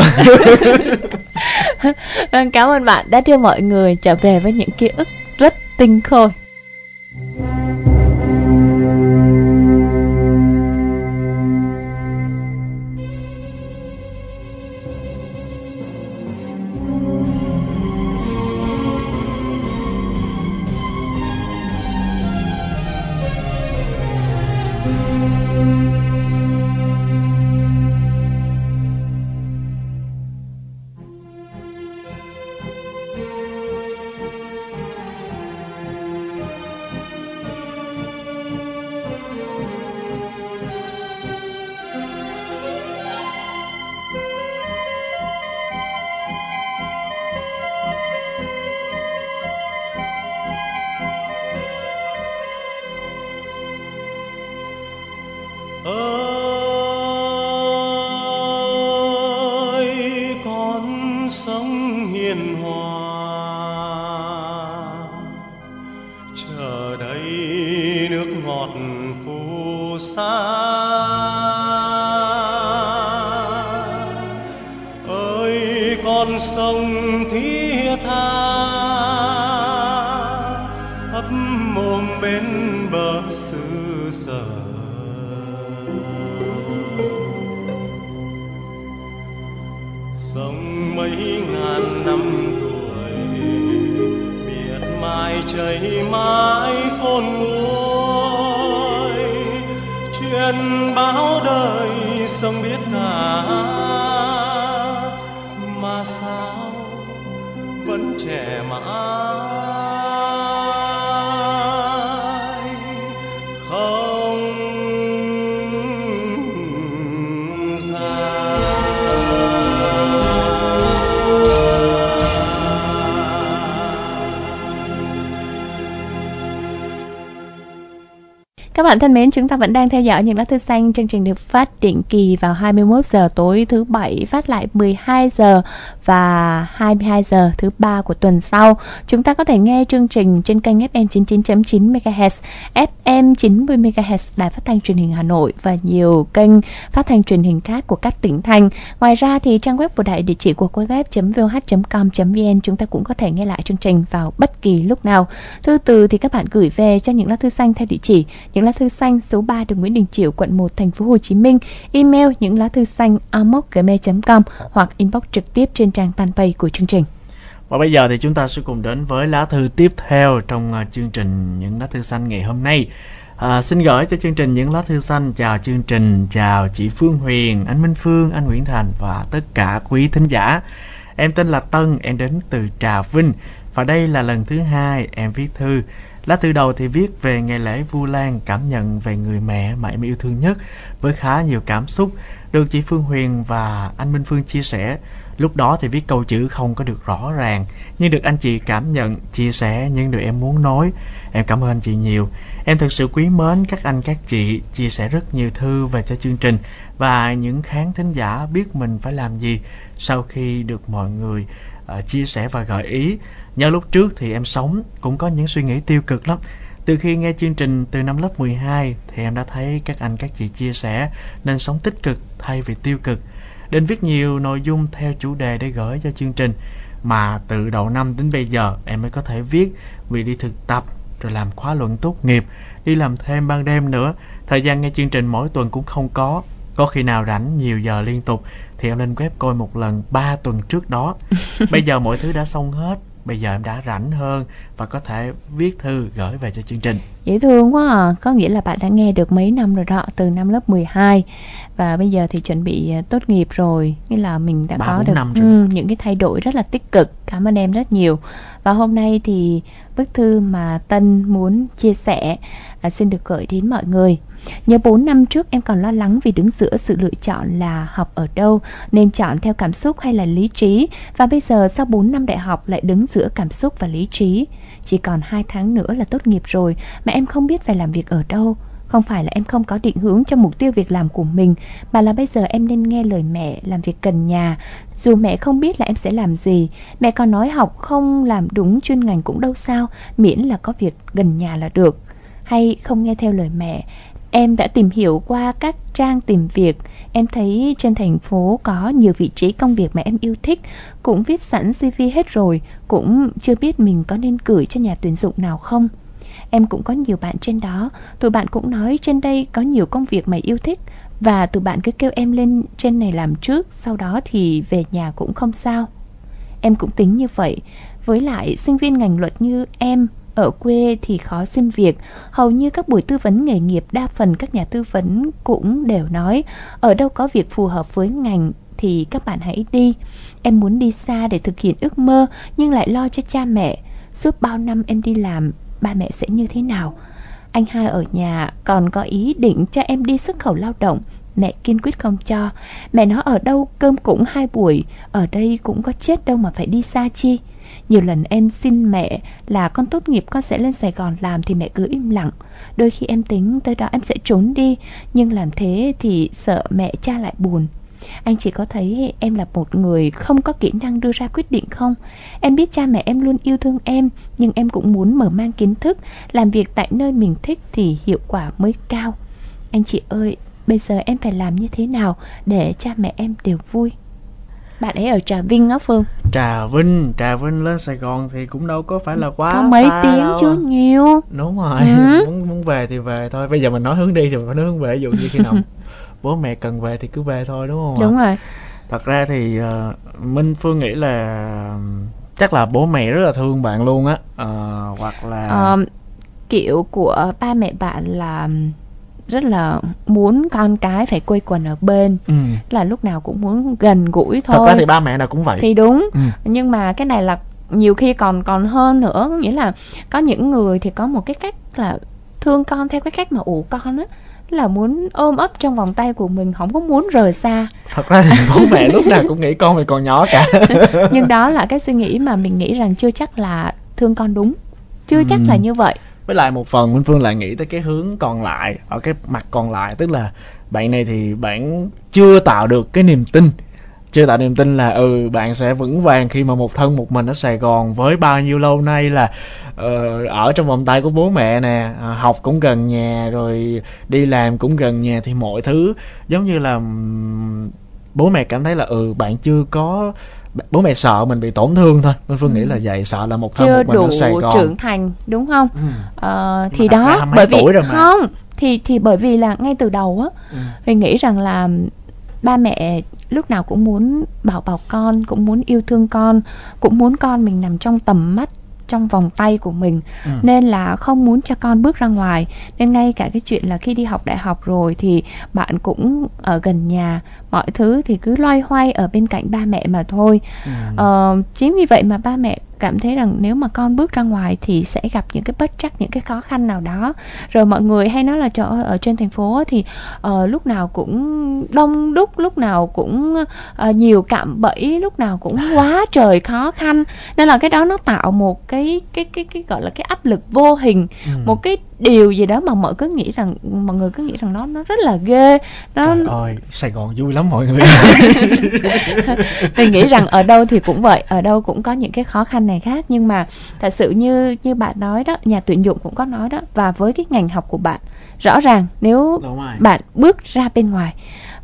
Vâng, cảm ơn bạn đã đưa mọi người trở về với những ký ức rất tinh khôi bạn thân mến, chúng ta vẫn đang theo dõi những lá thư xanh. Chương trình được phát định kỳ vào 21 giờ tối thứ bảy, phát lại 12 giờ và 22 giờ thứ ba của tuần sau. Chúng ta có thể nghe chương trình trên kênh FM 99.9 MHz, FM 90 MHz Đài Phát thanh Truyền hình Hà Nội và nhiều kênh phát thanh truyền hình khác của các tỉnh thành. Ngoài ra thì trang web của đại địa chỉ của web.voh.com.vn chúng ta cũng có thể nghe lại chương trình vào bất kỳ lúc nào. Thư từ thì các bạn gửi về cho những lá thư xanh theo địa chỉ những lá thư xanh số 3 đường Nguyễn Đình Chiểu, quận 1, thành phố Hồ Chí Minh. Email những lá thư xanh amocgmail.com hoặc inbox trực tiếp trên trang fanpage của chương trình. Và bây giờ thì chúng ta sẽ cùng đến với lá thư tiếp theo trong à, chương trình Những lá thư xanh ngày hôm nay. À, xin gửi cho chương trình Những lá thư xanh chào chương trình, chào chị Phương Huyền, anh Minh Phương, anh Nguyễn Thành và tất cả quý thính giả. Em tên là Tân, em đến từ Trà Vinh. Và đây là lần thứ hai em viết thư. Lá thư đầu thì viết về ngày lễ Vu Lan, cảm nhận về người mẹ mà em yêu thương nhất với khá nhiều cảm xúc được chị Phương Huyền và anh Minh Phương chia sẻ. Lúc đó thì viết câu chữ không có được rõ ràng, nhưng được anh chị cảm nhận, chia sẻ những điều em muốn nói. Em cảm ơn anh chị nhiều. Em thực sự quý mến các anh các chị chia sẻ rất nhiều thư về cho chương trình và những khán thính giả biết mình phải làm gì sau khi được mọi người uh, chia sẻ và gợi ý. Nhớ lúc trước thì em sống cũng có những suy nghĩ tiêu cực lắm. Từ khi nghe chương trình từ năm lớp 12 thì em đã thấy các anh các chị chia sẻ nên sống tích cực thay vì tiêu cực. Đến viết nhiều nội dung theo chủ đề để gửi cho chương trình mà từ đầu năm đến bây giờ em mới có thể viết vì đi thực tập rồi làm khóa luận tốt nghiệp, đi làm thêm ban đêm nữa. Thời gian nghe chương trình mỗi tuần cũng không có. Có khi nào rảnh nhiều giờ liên tục thì em lên web coi một lần 3 tuần trước đó. Bây giờ mọi thứ đã xong hết, bây giờ em đã rảnh hơn và có thể viết thư gửi về cho chương trình. Dễ thương quá à, có nghĩa là bạn đã nghe được mấy năm rồi đó, từ năm lớp 12 và bây giờ thì chuẩn bị à, tốt nghiệp rồi, nghĩa là mình đã 3, có 4 được ừ, những cái thay đổi rất là tích cực. Cảm ơn em rất nhiều. Và hôm nay thì bức thư mà Tân muốn chia sẻ à, xin được gửi đến mọi người. Nhớ 4 năm trước em còn lo lắng vì đứng giữa sự lựa chọn là học ở đâu nên chọn theo cảm xúc hay là lý trí và bây giờ sau 4 năm đại học lại đứng giữa cảm xúc và lý trí. Chỉ còn 2 tháng nữa là tốt nghiệp rồi mà em không biết phải làm việc ở đâu. Không phải là em không có định hướng cho mục tiêu việc làm của mình, Mà là bây giờ em nên nghe lời mẹ làm việc cần nhà. Dù mẹ không biết là em sẽ làm gì, Mẹ còn nói học không làm đúng chuyên ngành cũng đâu sao, Miễn là có việc gần nhà là được. Hay không nghe theo lời mẹ, Em đã tìm hiểu qua các trang tìm việc. Em thấy trên thành phố có nhiều vị trí công việc mà em yêu thích, Cũng viết sẵn CV hết rồi, Cũng chưa biết mình có nên gửi cho nhà tuyển dụng nào không. Em cũng có nhiều bạn trên đó. Tụi bạn cũng nói trên đây có nhiều công việc mày yêu thích. Và tụi bạn cứ kêu em lên trên này làm trước, Sau đó thì về nhà cũng không sao. Em cũng tính như vậy. Với lại, sinh viên ngành luật như em ở quê thì khó xin việc. Hầu như các buổi tư vấn nghề nghiệp, Đa phần các nhà tư vấn cũng đều nói, Ở đâu có việc phù hợp với ngành Thì các bạn hãy đi. Em muốn đi xa để thực hiện ước mơ, Nhưng lại lo cho cha mẹ. Suốt bao năm em đi làm Ba mẹ sẽ như thế nào Anh hai ở nhà còn có ý định cho em đi xuất khẩu lao động Mẹ kiên quyết không cho Mẹ nói ở đâu cơm cũng hai buổi Ở đây cũng có chết đâu mà phải đi xa chi nhiều lần em xin mẹ là con tốt nghiệp con sẽ lên Sài Gòn làm thì mẹ cứ im lặng. Đôi khi em tính tới đó em sẽ trốn đi, nhưng làm thế thì sợ mẹ cha lại buồn. Anh chỉ có thấy em là một người không có kỹ năng đưa ra quyết định không? Em biết cha mẹ em luôn yêu thương em, nhưng em cũng muốn mở mang kiến thức, làm việc tại nơi mình thích thì hiệu quả mới cao. Anh chị ơi, bây giờ em phải làm như thế nào để cha mẹ em đều vui? Bạn ấy ở Trà Vinh á Phương Trà Vinh, Trà Vinh lên Sài Gòn thì cũng đâu có phải là quá Có mấy xa tiếng đâu. chứ nhiều Đúng rồi, Ừ. muốn muốn về thì về thôi. Bây giờ mình nói hướng đi thì mình phải nói hướng về, ví dụ như khi nào bố mẹ cần về thì cứ về thôi đúng không ạ? Đúng rồi Thật ra thì ờ, Minh Phương nghĩ là chắc là bố mẹ rất là thương bạn luôn á. Ờ, hoặc là Ờ, Kiểu của ba mẹ bạn là rất là muốn con cái phải quây quần ở bên ừ. là lúc nào cũng muốn gần gũi thôi Thật ra thì ba mẹ nào cũng vậy. thì đúng Ừ. nhưng mà cái này là nhiều khi còn còn hơn nữa nghĩa là có những người thì có một cái cách là thương con theo cái cách mà ủ con á là muốn ôm ấp trong vòng tay của mình không có muốn rời xa Thật ra thì bố mẹ lúc nào cũng nghĩ con mình còn nhỏ cả. nhưng đó là cái suy nghĩ mà mình nghĩ rằng chưa chắc là thương con đúng chưa chắc Ừm. là như vậy với lại một phần Minh Phương lại nghĩ tới cái hướng còn lại ở cái mặt còn lại tức là bạn này thì bạn chưa tạo được cái niềm tin chưa tạo niềm tin là ừ bạn sẽ vững vàng khi mà một thân một mình ở Sài Gòn với bao nhiêu lâu nay là ờ, ở trong vòng tay của bố mẹ nè à, học cũng gần nhà rồi đi làm cũng gần nhà thì mọi thứ giống như là ừm, bố mẹ cảm thấy là ừ bạn chưa có bố mẹ sợ mình bị tổn thương thôi Minh Phương nghĩ là vậy sợ là một thân chưa một mình đủ ở Sài Gòn trưởng thành đúng không Ừ. Ờ, thì mà đó bởi vì tuổi rồi mà. không thì thì bởi vì là ngay từ đầu á Ừ. mình nghĩ rằng là ba mẹ lúc nào cũng muốn bảo bảo con cũng muốn yêu thương con cũng muốn con mình nằm trong tầm mắt trong vòng tay của mình Ừ. nên là không muốn cho con bước ra ngoài nên ngay cả cái chuyện là khi đi học đại học rồi thì bạn cũng ở gần nhà mọi thứ thì cứ loay hoay ở bên cạnh ba mẹ mà thôi Ừ. Ờ, chính vì vậy mà ba mẹ cảm thấy rằng nếu mà con bước ra ngoài thì sẽ gặp những cái bất trắc những cái khó khăn nào đó rồi mọi người hay nói là trời ơi ở trên thành phố thì uh, lúc nào cũng đông đúc lúc nào cũng uh, nhiều cạm bẫy lúc nào cũng quá trời khó khăn nên là cái đó nó tạo một cái cái cái cái gọi là cái áp lực vô hình ừ. một cái điều gì đó mà mọi cứ nghĩ rằng mọi người cứ nghĩ rằng nó nó rất là ghê. Nó Trời ơi Sài Gòn vui lắm mọi người. Mình nghĩ rằng ở đâu thì cũng vậy ở đâu cũng có những cái khó khăn này khác. Nhưng mà thật sự như như bạn nói đó nhà tuyển dụng cũng có nói đó và với cái ngành học của bạn rõ ràng nếu bạn bước ra bên ngoài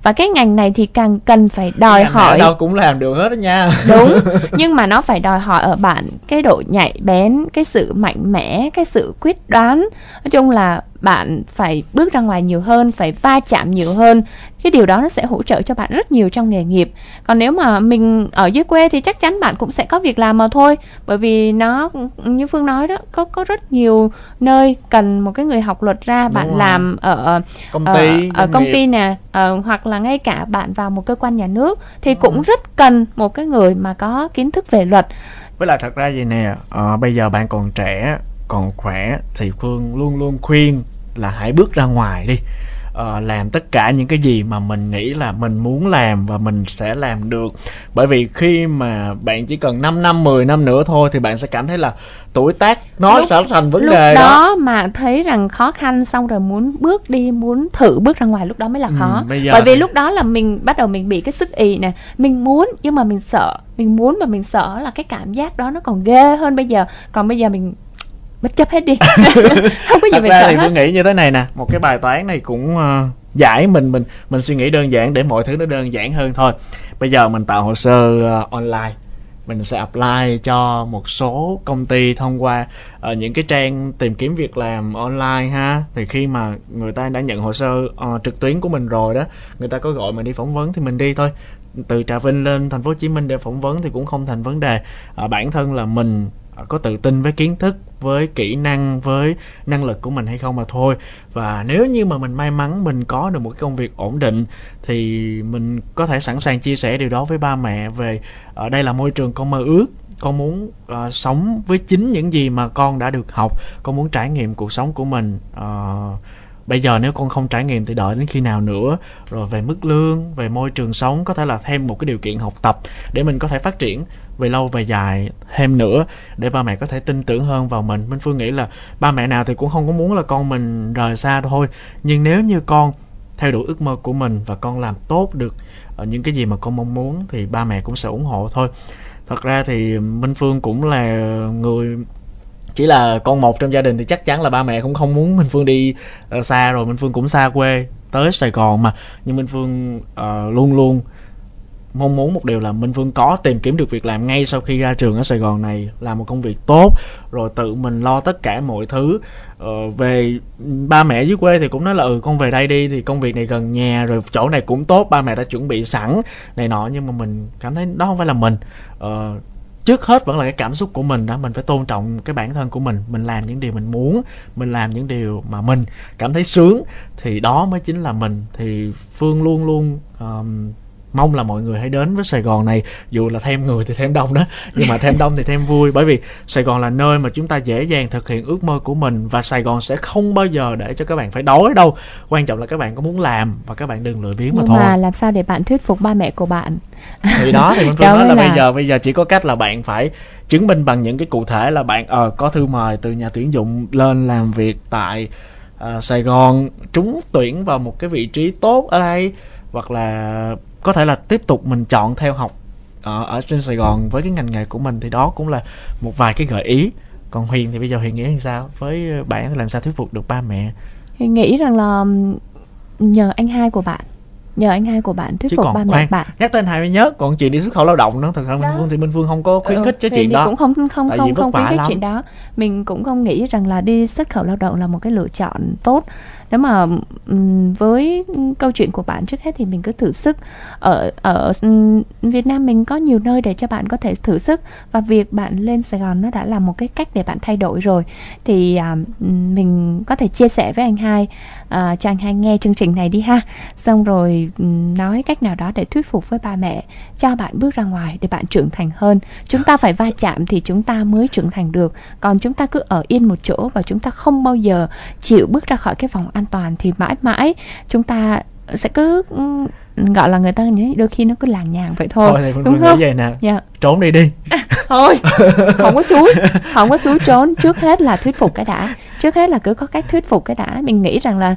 và cái ngành này thì càng cần phải đòi ngành hỏi. đâu cũng làm được hết đó nha. Đúng nhưng mà nó phải đòi hỏi ở bạn cái độ nhạy bén cái sự mạnh mẽ cái sự quyết đoán. Nói chung là bạn phải bước ra ngoài nhiều hơn phải va chạm nhiều hơn. Cái điều đó nó sẽ hỗ trợ cho bạn rất nhiều trong nghề nghiệp. Còn nếu mà mình ở dưới quê thì chắc chắn bạn cũng sẽ có việc làm mà thôi. Bởi vì nó như phương nói đó có có rất nhiều nơi cần một cái người học luật ra Đúng bạn rồi. làm ở công ty ở, ở công ty nè uh, hoặc là ngay cả bạn vào một cơ quan nhà nước thì Đúng cũng rồi. rất cần một cái người mà có kiến thức về luật. Với lại thật ra gì nè à, bây giờ bạn còn trẻ còn khỏe thì phương luôn luôn khuyên là hãy bước ra ngoài đi. Uh, làm tất cả những cái gì mà mình nghĩ là mình muốn làm và mình sẽ làm được. Bởi vì khi mà bạn chỉ cần 5 năm 10 năm nữa thôi thì bạn sẽ cảm thấy là tuổi tác nó lúc, sẽ thành vấn lúc đề đó, đó mà thấy rằng khó khăn xong rồi muốn bước đi muốn thử bước ra ngoài lúc đó mới là ừ, khó. ừ, bởi vì thì... lúc đó là mình bắt đầu mình bị cái sức ì nè. Mình muốn nhưng mà mình sợ. Mình muốn mà mình sợ là cái cảm giác đó nó còn ghê hơn bây giờ. Còn bây giờ mình bất chấp hết đi. Không có gì phải sợ thì hết. nghĩ như thế này nè một cái bài toán này cũng uh, giải mình mình mình suy nghĩ đơn giản để mọi thứ nó đơn giản hơn thôi. Bây giờ mình tạo hồ sơ uh, online. Mình sẽ apply cho một số công ty thông qua uh, những cái trang tìm kiếm việc làm online ha. Thì khi mà người ta đã nhận hồ sơ uh, trực tuyến của mình rồi đó người ta có gọi mình đi phỏng vấn thì mình đi thôi. Từ trà vinh lên thành phố hồ chí minh để phỏng vấn thì cũng không thành vấn đề. Uh, bản thân là mình Ờ, có tự tin với kiến thức với kỹ năng với năng lực của mình hay không mà thôi. Và nếu như mà mình may mắn mình có được một cái công việc ổn định thì mình có thể sẵn sàng chia sẻ điều đó với ba mẹ về ở đây là môi trường con mơ ước con muốn uh, sống với chính những gì mà con đã được học con muốn trải nghiệm cuộc sống của mình. Uh, bây giờ nếu con không trải nghiệm thì đợi đến khi nào nữa. Rồi về mức lương về môi trường sống có thể là thêm một cái điều kiện học tập để mình có thể phát triển về lâu về dài thêm nữa để ba mẹ có thể tin tưởng hơn vào mình. Minh phương nghĩ là ba mẹ nào thì cũng không có muốn là con mình rời xa thôi. Nhưng nếu như con theo đuổi ước mơ của mình và con làm tốt được ờ, những cái gì mà con mong muốn thì ba mẹ cũng sẽ ủng hộ thôi. Thật ra thì minh phương cũng là người chỉ là con một trong gia đình thì chắc chắn là ba mẹ cũng không muốn minh phương đi ờ, xa rồi. Minh phương cũng xa quê tới sài gòn mà. Nhưng minh phương uh, luôn luôn mong muốn một điều là Minh Phương có tìm kiếm được việc làm ngay sau khi ra trường ở Sài Gòn này làm một công việc tốt rồi tự mình lo tất cả mọi thứ. Ờ, về ba mẹ dưới quê thì cũng nói là ừ con về đây đi thì công việc này gần nhà rồi chỗ này cũng tốt ba mẹ đã chuẩn bị sẵn này nọ. Nhưng mà mình cảm thấy đó không phải là mình. Ờ, trước hết vẫn là cái cảm xúc của mình đó mình phải tôn trọng cái bản thân của mình mình làm những điều mình muốn mình làm những điều mà mình cảm thấy sướng thì đó mới chính là mình. Thì phương luôn luôn um, mong là mọi người hãy đến với Sài Gòn này dù là thêm người thì thêm đông đó nhưng mà thêm đông thì thêm vui bởi vì Sài Gòn là nơi mà chúng ta dễ dàng thực hiện ước mơ của mình và Sài Gòn sẽ không bao giờ để cho các bạn phải đói đâu. Quan trọng là các bạn có muốn làm và các bạn đừng lười biếng mà thôi mà làm sao để bạn thuyết phục ba mẹ của bạn? Thì đó thì mình phương nói là, là bây giờ bây giờ chỉ có cách là bạn phải chứng minh bằng những cái cụ thể là bạn ờ uh, có thư mời từ nhà tuyển dụng lên làm việc tại uh, Sài Gòn trúng tuyển vào một cái vị trí tốt ở đây hoặc là có thể là tiếp tục mình chọn theo học ở, ở trên Sài Gòn với cái ngành nghề của mình thì đó cũng là một vài cái gợi ý. Còn Huyền thì bây giờ Huyền nghĩ như sao? Với bạn thì làm sao thuyết phục được ba mẹ? Huyền nghĩ rằng là nhờ anh hai của bạn nhờ anh hai của bạn thuyết phục ba mẹ bạn. nhắc tên hai mới nhớ còn chuyện đi xuất khẩu lao động nữa thật ra minh phương thì minh phương không có khuyến ừ, khích cái chuyện đó. cũng không không không không khuyến khích chuyện đó. Mình cũng không nghĩ rằng là đi xuất khẩu lao động là một cái lựa chọn tốt nếu mà với câu chuyện của bạn trước hết thì mình cứ thử sức. Ở ở Việt Nam mình có nhiều nơi để cho bạn có thể thử sức và việc bạn lên Sài Gòn nó đã là một cái cách để bạn thay đổi rồi. Thì à, mình có thể chia sẻ với anh hai à, cho anh hai nghe chương trình này đi ha. Xong rồi nói cách nào đó để thuyết phục với ba mẹ cho bạn bước ra ngoài để bạn trưởng thành hơn. Chúng ta phải va chạm thì chúng ta mới trưởng thành được. Còn chúng ta cứ ở yên một chỗ và chúng ta không bao giờ chịu bước ra khỏi cái vòng an toàn thì mãi mãi chúng ta sẽ cứ gọi là người ta đôi khi nó cứ làng nhàng vậy thôi, thôi thì đúng không vậy nè dạ. trốn đi đi à, thôi không có suối không có suối trốn trước hết là thuyết phục cái đã trước hết là cứ có cách thuyết phục cái đã mình nghĩ rằng là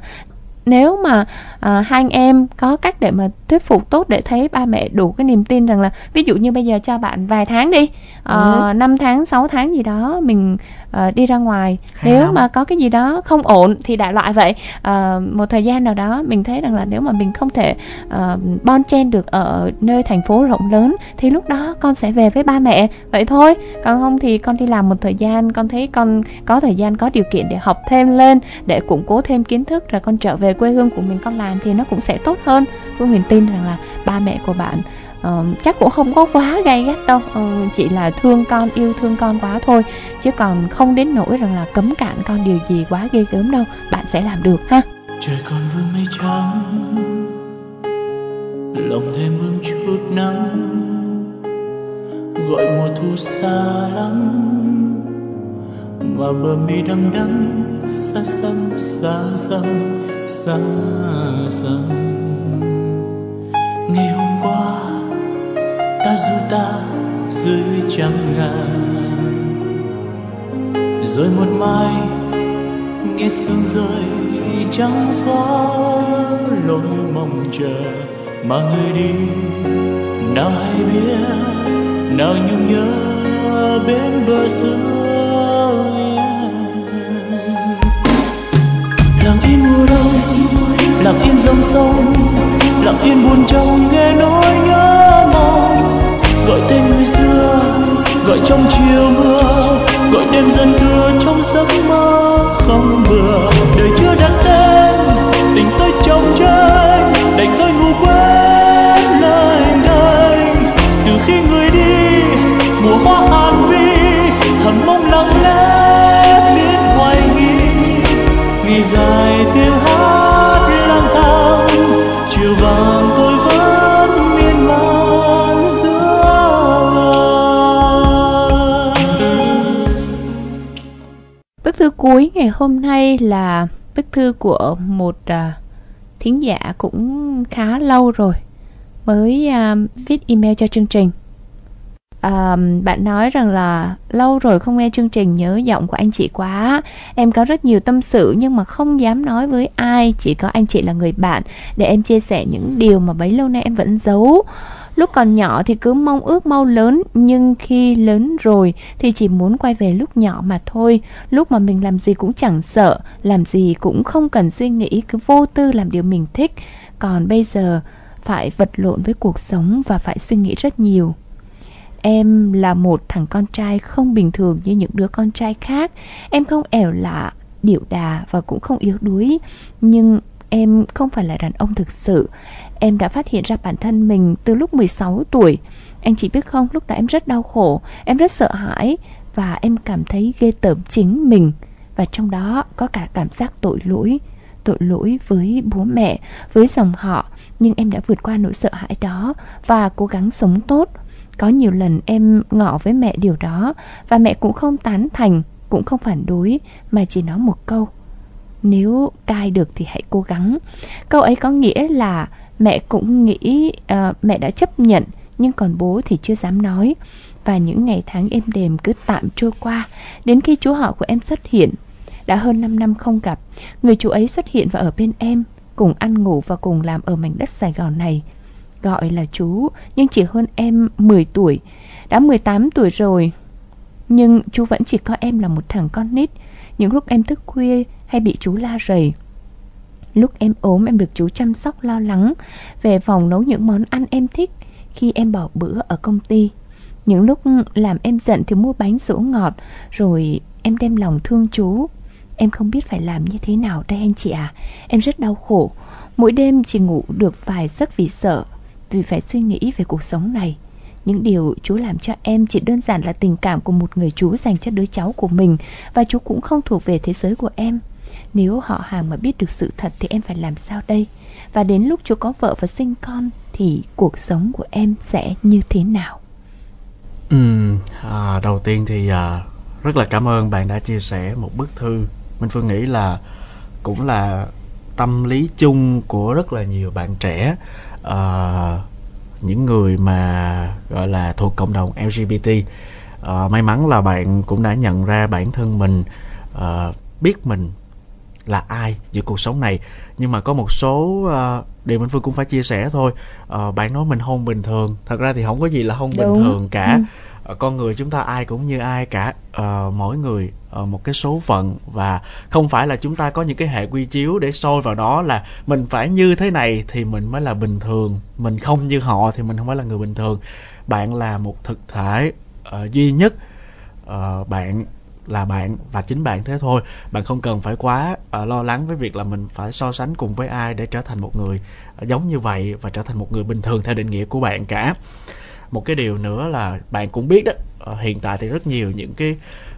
nếu mà à, hai anh em có cách để mà thuyết phục tốt để thấy ba mẹ đủ cái niềm tin rằng là ví dụ như bây giờ cho bạn vài tháng đi à, ừ. 5 tháng 6 tháng gì đó mình uh, đi ra ngoài. Hay nếu không? mà có cái gì đó không ổn thì đại loại vậy. Uh, một thời gian nào đó mình thấy rằng là nếu mà mình không thể uh, bon chen được ở nơi thành phố rộng lớn thì lúc đó con sẽ về với ba mẹ. Vậy thôi. Còn không thì con đi làm một thời gian. Con thấy con có thời gian có điều kiện để học thêm lên để củng cố thêm kiến thức rồi con trở về quê hương của mình. Con làm thì nó cũng sẽ tốt hơn. Phương huyền tin rằng là ba mẹ của bạn uh, chắc cũng không có quá gay gắt đâu. Uh, chỉ là thương con yêu thương con quá thôi. Chứ còn không đến nỗi rằng là cấm cản con điều gì quá ghê gớm đâu. Bạn sẽ làm được ha? Trời còn vương mây trắng lòng thêm bướm chút nắng gọi mùa thu xa lắm. Mà bờ mi đắng đắng xa xăm xa xăm xa xăm ngày hôm ta du ta dưới trăng ngàn. Rồi một mai, nghe sương rơi, trắng xóa lối mong chờ mà người đi. Nào hay biết, nào nhung nhớ bên bờ xưa lặng im mùa đông, lặng im dòng sông, lặng yên buồn trong nghe nỗi nhớ gọi tên người xưa, gọi trong chiều mưa, gọi đêm dần thưa trong giấc mơ không vừa. Đời chưa đặt tên, tình tôi trong chơi, đành tôi ngủ quên. Cuối ngày hôm nay là bức thư của một à, thính giả cũng khá lâu rồi mới à, viết email cho chương trình. À, bạn nói rằng là lâu rồi không nghe chương trình nhớ giọng của anh chị quá em có rất nhiều tâm sự nhưng mà không dám nói với ai chỉ có anh chị là người bạn để em chia sẻ những điều mà bấy lâu nay em vẫn giấu lúc còn nhỏ thì cứ mong ước mau lớn, nhưng khi lớn rồi thì chỉ muốn quay về lúc nhỏ mà thôi. Lúc mà mình làm gì cũng chẳng sợ, làm gì cũng không cần suy nghĩ, cứ vô tư làm điều mình thích. Còn bây giờ, phải vật lộn với cuộc sống và phải suy nghĩ rất nhiều. Em là một thằng con trai không bình thường như những đứa con trai khác. Em không ẻo lạ, điệu đà và cũng không yếu đuối. Nhưng em không phải là đàn ông thực sự. Em đã phát hiện ra bản thân mình từ lúc 16 tuổi. Anh chỉ biết không, lúc đó em rất đau khổ Em rất sợ hãi Và em cảm thấy ghê tởm chính mình. Và trong đó có cả cảm giác tội lỗi Tội lỗi với bố mẹ Với dòng họ. Nhưng em đã vượt qua nỗi sợ hãi đó Và cố gắng sống tốt. Có nhiều lần em ngỏ với mẹ điều đó Và mẹ cũng không tán thành Cũng không phản đối Mà chỉ nói một câu. Nếu cai được thì hãy cố gắng. Câu ấy có nghĩa là Mẹ cũng nghĩ uh, mẹ đã chấp nhận Nhưng còn bố thì chưa dám nói. Và những ngày tháng êm đềm cứ tạm trôi qua Đến khi chú họ của em xuất hiện Đã hơn 5 năm không gặp Người chú ấy xuất hiện và ở bên em Cùng ăn ngủ và cùng làm ở mảnh đất Sài Gòn này. Gọi là chú Nhưng chỉ hơn em 10 tuổi Đã 18 tuổi rồi. Nhưng chú vẫn chỉ coi em là một thằng con nít. Những lúc em thức khuya hay bị chú la rầy. Lúc em ốm, em được chú chăm sóc lo lắng Về phòng nấu những món ăn em thích Khi em bỏ bữa ở công ty. Những lúc làm em giận thì mua bánh sữa ngọt, Rồi em đem lòng thương chú. Em không biết phải làm như thế nào đây anh chị à Em rất đau khổ. Mỗi đêm chỉ ngủ được vài giấc vì sợ, Vì phải suy nghĩ về cuộc sống này. Những điều chú làm cho em chỉ đơn giản là tình cảm của một người chú dành cho đứa cháu của mình Và chú cũng không thuộc về thế giới của em. Nếu họ hàng mà biết được sự thật thì em phải làm sao đây Và đến lúc chú có vợ và sinh con Thì cuộc sống của em sẽ như thế nào Ừ, à, đầu tiên thì à, rất là cảm ơn bạn đã chia sẻ một bức thư. Minh Phương nghĩ là cũng là tâm lý chung của rất là nhiều bạn trẻ, à, những người mà gọi là thuộc cộng đồng LGBT. À, may mắn là bạn cũng đã nhận ra bản thân mình, à, biết mình là ai giữa cuộc sống này. Nhưng mà có một số uh, điều minh phương cũng phải chia sẻ thôi. Uh, bạn nói mình không bình thường. Thật ra thì không có gì là không bình thường cả. Ừ. uh, con người chúng ta ai cũng như ai cả. Uh, mỗi người uh, một cái số phận. Và không phải là chúng ta có những cái hệ quy chiếu để soi vào đó là mình phải như thế này thì mình mới là bình thường. Mình không như họ thì mình không phải là người bình thường. Bạn là một thực thể uh, duy nhất uh, bạn là bạn và chính bạn thế thôi. Bạn không cần phải quá uh, lo lắng với việc là mình phải so sánh cùng với ai để trở thành một người ờ, giống như vậy và trở thành một người bình thường theo định nghĩa của bạn cả. Một cái điều nữa là bạn cũng biết đó uh, hiện tại thì rất nhiều những cái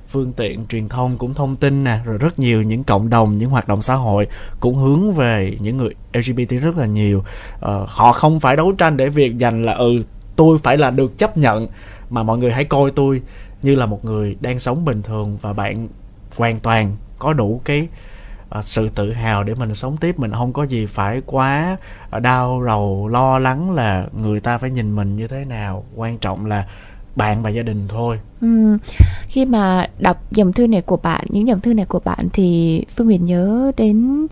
phương tiện truyền thông cũng thông tin nè rồi rất nhiều những cộng đồng những hoạt động xã hội cũng hướng về những người lgbt rất là nhiều. Uh, họ không phải đấu tranh để việc giành là ừ tôi phải là được chấp nhận mà mọi người hãy coi tôi như là một người đang sống bình thường và bạn hoàn toàn có đủ cái uh, sự tự hào để mình sống tiếp. Mình không có gì phải quá à, đau rầu lo lắng là người ta phải nhìn mình như thế nào. Quan trọng là bạn và gia đình thôi. Ừ. khi mà đọc dòng thư này của bạn những dòng thư này của bạn thì phương huyền nhớ đến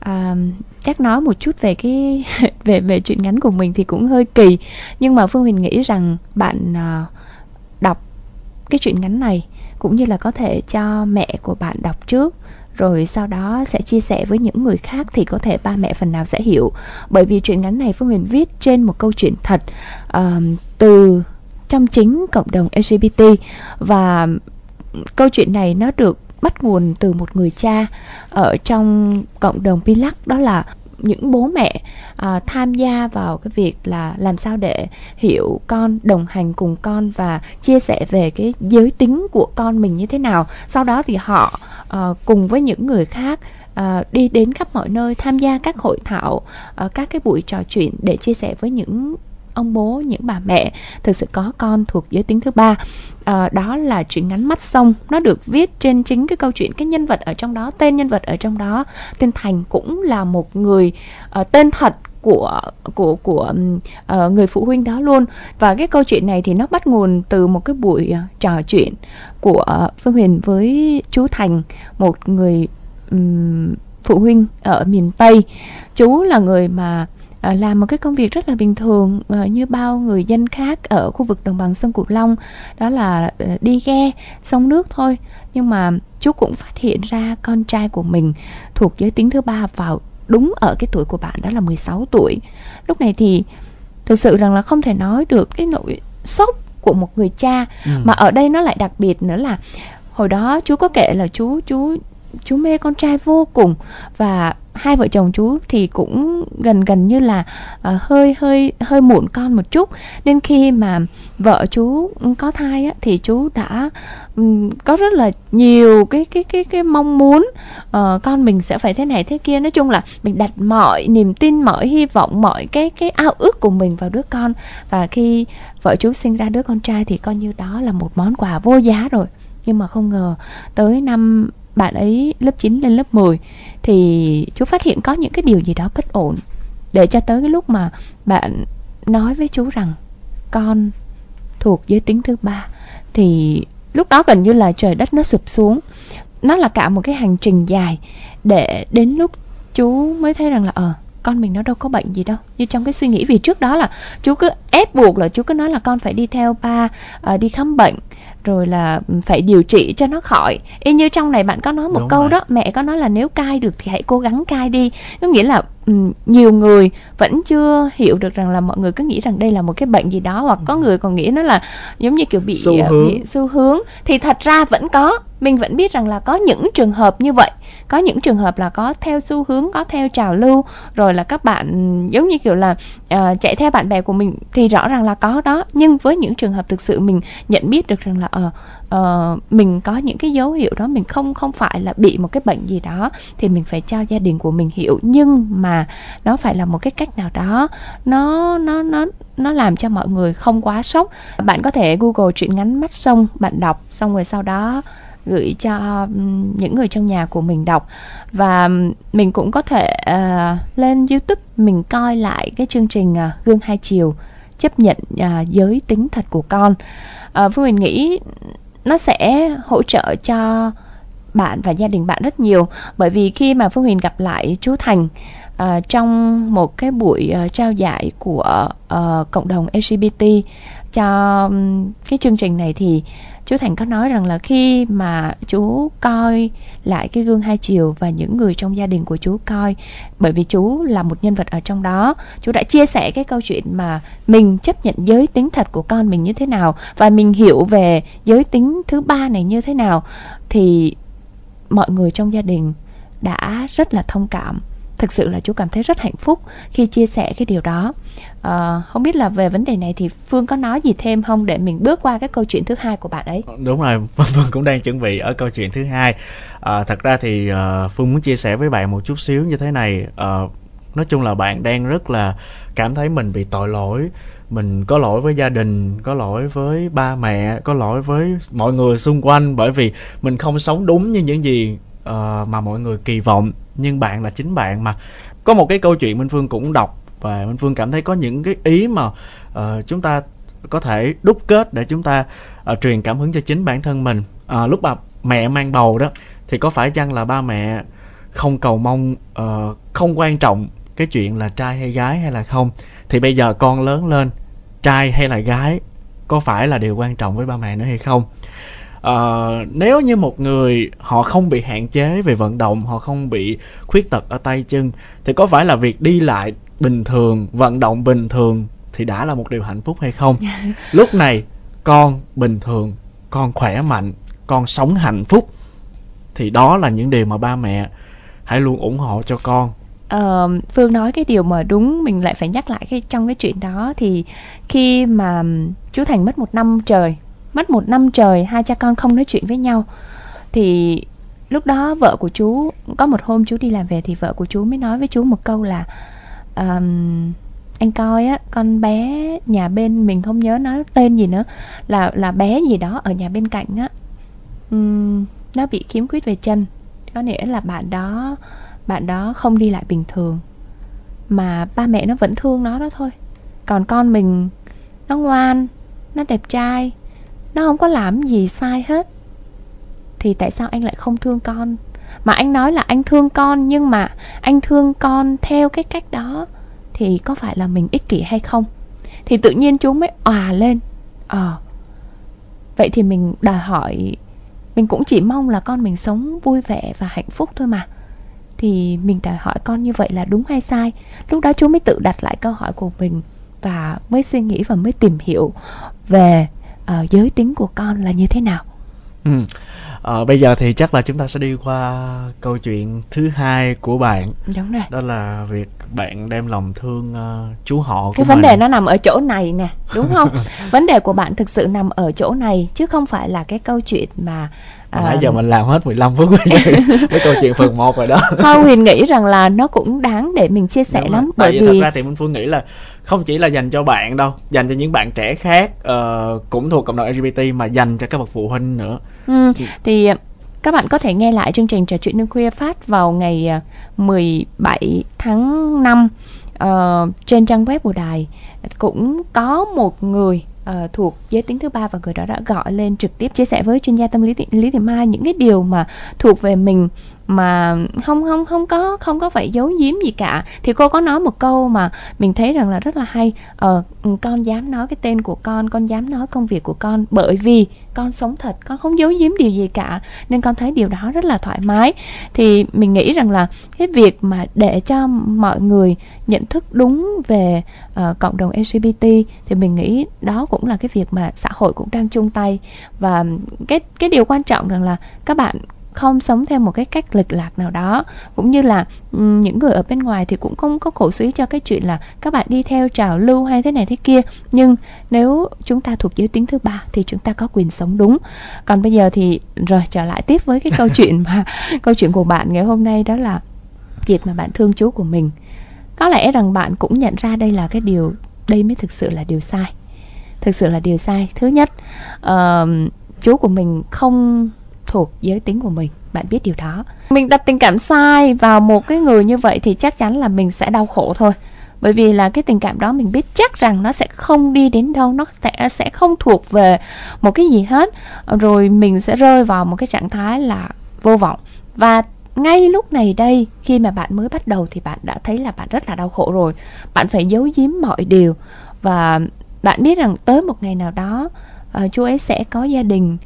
à, chắc nói một chút về cái về về chuyện ngắn của mình thì cũng hơi kỳ. Nhưng mà phương huyền nghĩ rằng bạn à, cái truyện ngắn này cũng như là có thể cho mẹ của bạn đọc trước rồi sau đó sẽ chia sẻ với những người khác thì có thể ba mẹ phần nào sẽ hiểu. Bởi vì truyện ngắn này phương huyền viết trên một câu chuyện thật uh, từ trong chính cộng đồng lgbt và câu chuyện này nó được bắt nguồn từ một người cha ở trong cộng đồng Pilac đó là những bố mẹ à, tham gia vào cái việc là làm sao để hiểu con đồng hành cùng con và chia sẻ về cái giới tính của con mình như thế nào. Sau đó thì họ à, cùng với những người khác à, đi đến khắp mọi nơi tham gia các hội thảo à, các cái buổi trò chuyện để chia sẻ với những ông bố những bà mẹ thực sự có con thuộc giới tính thứ ba. À, đó là chuyện ngắn mắt sông nó được viết trên chính cái câu chuyện cái nhân vật ở trong đó tên nhân vật ở trong đó. Tên thành cũng là một người uh, tên thật của của của uh, người phụ huynh đó luôn. Và cái câu chuyện này thì nó bắt nguồn từ một cái buổi uh, trò chuyện của uh, phương huyền với chú thành một người um, phụ huynh ở miền tây. Chú là người mà làm một cái công việc rất là bình thường à, như bao người dân khác ở khu vực đồng bằng sông Cửu Long. Đó là à, đi ghe sông nước thôi. Nhưng mà chú cũng phát hiện ra con trai của mình thuộc giới tính thứ ba vào đúng ở cái tuổi của bạn đó là 16 tuổi. Lúc này thì thực sự rằng là không thể nói được cái nỗi sốc của một người cha. Ừ. mà ở đây nó lại đặc biệt nữa là hồi đó chú có kể là chú chú chú mê con trai vô cùng. Và hai vợ chồng chú thì cũng gần gần như là uh, hơi hơi hơi muộn con một chút. Nên khi mà vợ chú có thai á, thì chú đã um, có rất là nhiều cái cái cái cái mong muốn uh, con mình sẽ phải thế này thế kia. Nói chung là mình đặt mọi niềm tin mọi hy vọng mọi cái cái ao ước của mình vào đứa con. Và khi vợ chú sinh ra đứa con trai thì coi như đó là một món quà vô giá rồi. Nhưng mà không ngờ tới năm bạn ấy lớp 9 lên lớp 10 thì chú phát hiện có những cái điều gì đó bất ổn. Để cho tới cái lúc mà bạn nói với chú rằng, con thuộc giới tính thứ ba, thì lúc đó gần như là trời đất nó sụp xuống. Nó là cả một cái hành trình dài để đến lúc chú mới thấy rằng là ờ con mình nó đâu có bệnh gì đâu. Như trong cái suy nghĩ vì trước đó là chú cứ ép buộc là chú cứ nói là con phải đi theo ba uh, đi khám bệnh rồi là phải điều trị cho nó khỏi. Y như trong này bạn có nói một Đúng câu rồi. đó mẹ có nói là nếu cai được thì hãy cố gắng cai đi. Có nghĩa là um, nhiều người vẫn chưa hiểu được rằng là mọi người cứ nghĩ rằng đây là một cái bệnh gì đó hoặc có người còn nghĩ nó là giống như kiểu bị xu hướng, bị xu hướng. Thì thật ra vẫn có. Mình vẫn biết rằng là có những trường hợp như vậy có những trường hợp là có theo xu hướng có theo trào lưu rồi là các bạn giống như kiểu là uh, chạy theo bạn bè của mình thì rõ ràng là có đó. Nhưng với những trường hợp thực sự mình nhận biết được rằng là ờ uh, uh, mình có những cái dấu hiệu đó mình không không phải là bị một cái bệnh gì đó thì mình phải cho gia đình của mình hiểu. Nhưng mà nó phải là một cái cách nào đó nó nó nó nó làm cho mọi người không quá sốc. Bạn có thể google chuyện ngắn mắt sông bạn đọc xong rồi sau đó gửi cho những người trong nhà của mình đọc. Và mình cũng có thể uh, lên youtube mình coi lại cái chương trình uh, gương hai chiều chấp nhận uh, giới tính thật của con. Uh, phương huyền nghĩ nó sẽ hỗ trợ cho bạn và gia đình bạn rất nhiều bởi vì khi mà phương huyền gặp lại chú thành uh, trong một cái buổi uh, trao giải của uh, cộng đồng lgbt cho um, cái chương trình này thì chú thành có nói rằng là khi mà chú coi lại cái gương hai chiều và những người trong gia đình của chú coi, bởi vì chú là một nhân vật ở trong đó chú đã chia sẻ cái câu chuyện mà mình chấp nhận giới tính thật của con mình như thế nào và mình hiểu về giới tính thứ ba này như thế nào, thì mọi người trong gia đình đã rất là thông cảm. Thực sự là chú cảm thấy rất hạnh phúc khi chia sẻ cái điều đó uh, không biết là về vấn đề này thì phương có nói gì thêm không để mình bước qua cái câu chuyện thứ hai của bạn ấy? Ờ, đúng rồi phương cũng đang chuẩn bị ở câu chuyện thứ hai. Uh, thật ra thì uh, phương muốn chia sẻ với bạn một chút xíu như thế này. Uh, nói chung là bạn đang rất là cảm thấy mình bị tội lỗi. Mình có lỗi với gia đình có lỗi với ba mẹ có lỗi với mọi người xung quanh bởi vì mình không sống đúng như những gì uh, mà mọi người kỳ vọng. Nhưng bạn là chính bạn mà. Có một cái câu chuyện minh phương cũng đọc và minh phương cảm thấy có những cái ý mà uh, chúng ta có thể đúc kết để chúng ta uh, truyền cảm hứng cho chính bản thân mình. Uh, lúc mà mẹ mang bầu đó thì có phải chăng là ba mẹ không cầu mong uh, không quan trọng cái chuyện là trai hay gái hay là không? Thì bây giờ con lớn lên trai hay là gái có phải là điều quan trọng với ba mẹ nữa hay không? Uh, nếu như một người họ không bị hạn chế về vận động họ không bị khuyết tật ở tay chân thì có phải là việc đi lại bình thường vận động bình thường thì đã là một điều hạnh phúc hay không? Lúc này con bình thường con khỏe mạnh con sống hạnh phúc. Thì đó là những điều mà ba mẹ hãy luôn ủng hộ cho con. Uh, phương nói cái điều mà đúng mình lại phải nhắc lại cái trong cái chuyện đó. Thì khi mà chú thành mất một năm trời mất một năm trời hai cha con không nói chuyện với nhau thì lúc đó vợ của chú có một hôm chú đi làm về thì vợ của chú mới nói với chú một câu là um, anh coi á con bé nhà bên mình không nhớ nó tên gì nữa là là bé gì đó ở nhà bên cạnh á. Um, nó bị khiếm khuyết về chân có nghĩa là bạn đó bạn đó không đi lại bình thường mà ba mẹ nó vẫn thương nó đó thôi. Còn con mình nó ngoan nó đẹp trai nó không có làm gì sai hết. Thì tại sao anh lại không thương con? Mà anh nói là anh thương con nhưng mà anh thương con theo cái cách đó thì có phải là mình ích kỷ hay không? Thì tự nhiên chú mới òa lên. Ờ à, vậy thì mình đòi hỏi mình cũng chỉ mong là con mình sống vui vẻ và hạnh phúc thôi mà. Thì mình đòi hỏi con như vậy là đúng hay sai? Lúc đó chú mới tự đặt lại câu hỏi của mình và mới suy nghĩ và mới tìm hiểu về uh, giới tính của con là như thế nào. Ừ. Ờ, bây giờ thì chắc là chúng ta sẽ đi qua câu chuyện thứ hai của bạn. Đúng rồi. Đó là việc bạn đem lòng thương uh, chú họ của cái vấn đề nó nằm ở chỗ này nè đúng không? Vấn đề của bạn thực sự nằm ở chỗ này chứ không phải là cái câu chuyện mà À, nãy giờ mình làm hết 15 phút với, câu chuyện phần 1 rồi đó. Không, Huyền nghĩ rằng là nó cũng đáng để mình chia sẻ Đúng lắm Bởi vì thật ra thì Minh Phương nghĩ là không chỉ là dành cho bạn đâu Dành cho những bạn trẻ khác uh, cũng thuộc cộng đồng LGBT mà dành cho các bậc phụ huynh nữa. Ừ, Thì ờ, các bạn có thể nghe lại chương trình trò chuyện đương khuya phát vào ngày 17 ờ, tháng 5 uh, trên trang web của đài. Cũng có một người uh, thuộc giới tính thứ ba và người đó đã gọi lên trực tiếp chia sẻ với chuyên gia tâm lý lý thị mai những cái điều mà thuộc về mình mà không không không có không có phải giấu giếm gì cả. Thì cô có nói một câu mà mình thấy rằng là rất là hay. Ờ con dám nói cái tên của con con dám nói công việc của con bởi vì con sống thật con không giấu giếm điều gì cả. Nên con thấy điều đó rất là thoải mái. Thì mình nghĩ rằng là cái việc mà để cho mọi người nhận thức đúng về uh, cộng đồng LGBT thì mình nghĩ đó cũng là cái việc mà xã hội cũng đang chung tay. Và cái cái điều quan trọng rằng là các bạn không sống theo một cái cách lịch lạc nào đó. Cũng như là những người ở bên ngoài thì cũng không có cổ suý cho cái chuyện là các bạn đi theo trào lưu hay thế này thế kia. Nhưng nếu chúng ta thuộc giới tính thứ ba thì chúng ta có quyền sống đúng. Còn bây giờ thì rồi trở lại tiếp với cái câu chuyện mà câu chuyện của bạn ngày hôm nay đó là việc mà bạn thương chú của mình. Có lẽ rằng bạn cũng nhận ra đây là cái điều đây mới thực sự là điều sai. Thực sự là điều sai. Thứ nhất uh, chú của mình không thuộc giới tính của mình. Bạn biết điều đó. Mình đặt tình cảm sai vào một cái người như vậy thì chắc chắn là mình sẽ đau khổ thôi. Bởi vì là cái tình cảm đó mình biết chắc rằng nó sẽ không đi đến đâu nó sẽ sẽ không thuộc về một cái gì hết. Rồi mình sẽ rơi vào một cái trạng thái là vô vọng. Và ngay lúc này đây khi mà bạn mới bắt đầu thì bạn đã thấy là bạn rất là đau khổ rồi. Bạn phải giấu giếm mọi điều. Và bạn biết rằng tới một ngày nào đó ờ, uh, chú ấy sẽ có gia đình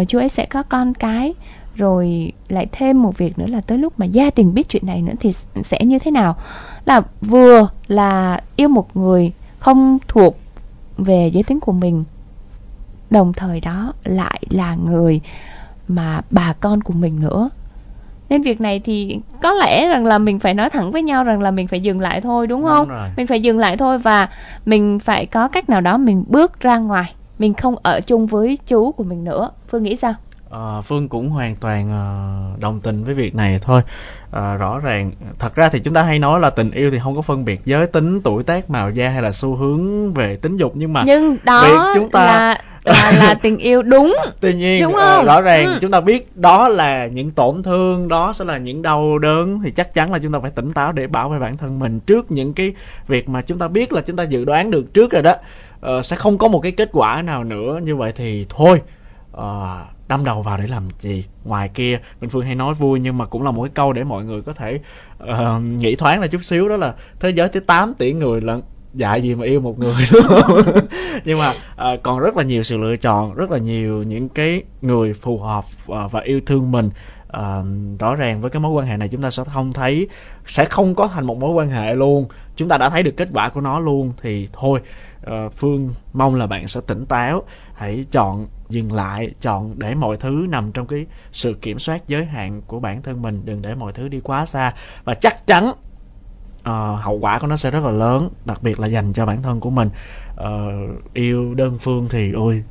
uh, chú ấy sẽ có con cái rồi lại thêm một việc nữa là tới lúc mà gia đình biết chuyện này nữa thì sẽ như thế nào? Là vừa là yêu một người không thuộc về giới tính của mình đồng thời đó lại là người mà bà con của mình nữa. Nên việc này thì có lẽ rằng là mình phải nói thẳng với nhau rằng là mình phải dừng lại thôi đúng không? đúng rồi. mình phải dừng lại thôi và mình phải có cách nào đó mình bước ra ngoài mình không ở chung với chú của mình nữa. Phương nghĩ sao? À, Phương cũng hoàn toàn uh, đồng tình với việc này thôi. À, rõ ràng thật ra thì chúng ta hay nói là tình yêu thì không có phân biệt giới tính tuổi tác màu da hay là xu hướng về tính dục nhưng mà nhưng đó việc chúng ta là là, là tình yêu đúng. Tuy nhiên Đúng uh, không? rõ ràng Ừ. chúng ta biết đó là những tổn thương đó sẽ là những đau đớn thì chắc chắn là chúng ta phải tỉnh táo để bảo vệ bản thân mình trước những cái việc mà chúng ta biết là chúng ta dự đoán được trước rồi đó Ờ, sẽ không có một cái kết quả nào nữa. Như vậy thì thôi uh, đâm đầu vào để làm gì? Ngoài kia mình Phương hay nói vui nhưng mà cũng là một cái câu để mọi người có thể uh, nghĩ thoáng là chút xíu đó là thế giới tới 8 tỷ người lận dạ gì mà yêu một người đúng không? Nhưng mà uh, còn rất là nhiều sự lựa chọn rất là nhiều những cái người phù hợp uh, và yêu thương mình. Uh, rõ ràng với cái mối quan hệ này chúng ta sẽ không thấy sẽ không có thành một mối quan hệ luôn. Chúng ta đã thấy được kết quả của nó luôn thì thôi. Ờ, phương mong là bạn sẽ tỉnh táo hãy chọn dừng lại chọn để mọi thứ nằm trong cái sự kiểm soát giới hạn của bản thân mình đừng để mọi thứ đi quá xa. Và chắc chắn uh, hậu quả của nó sẽ rất là lớn đặc biệt là dành cho bản thân của mình. Uh, yêu đơn phương thì ôi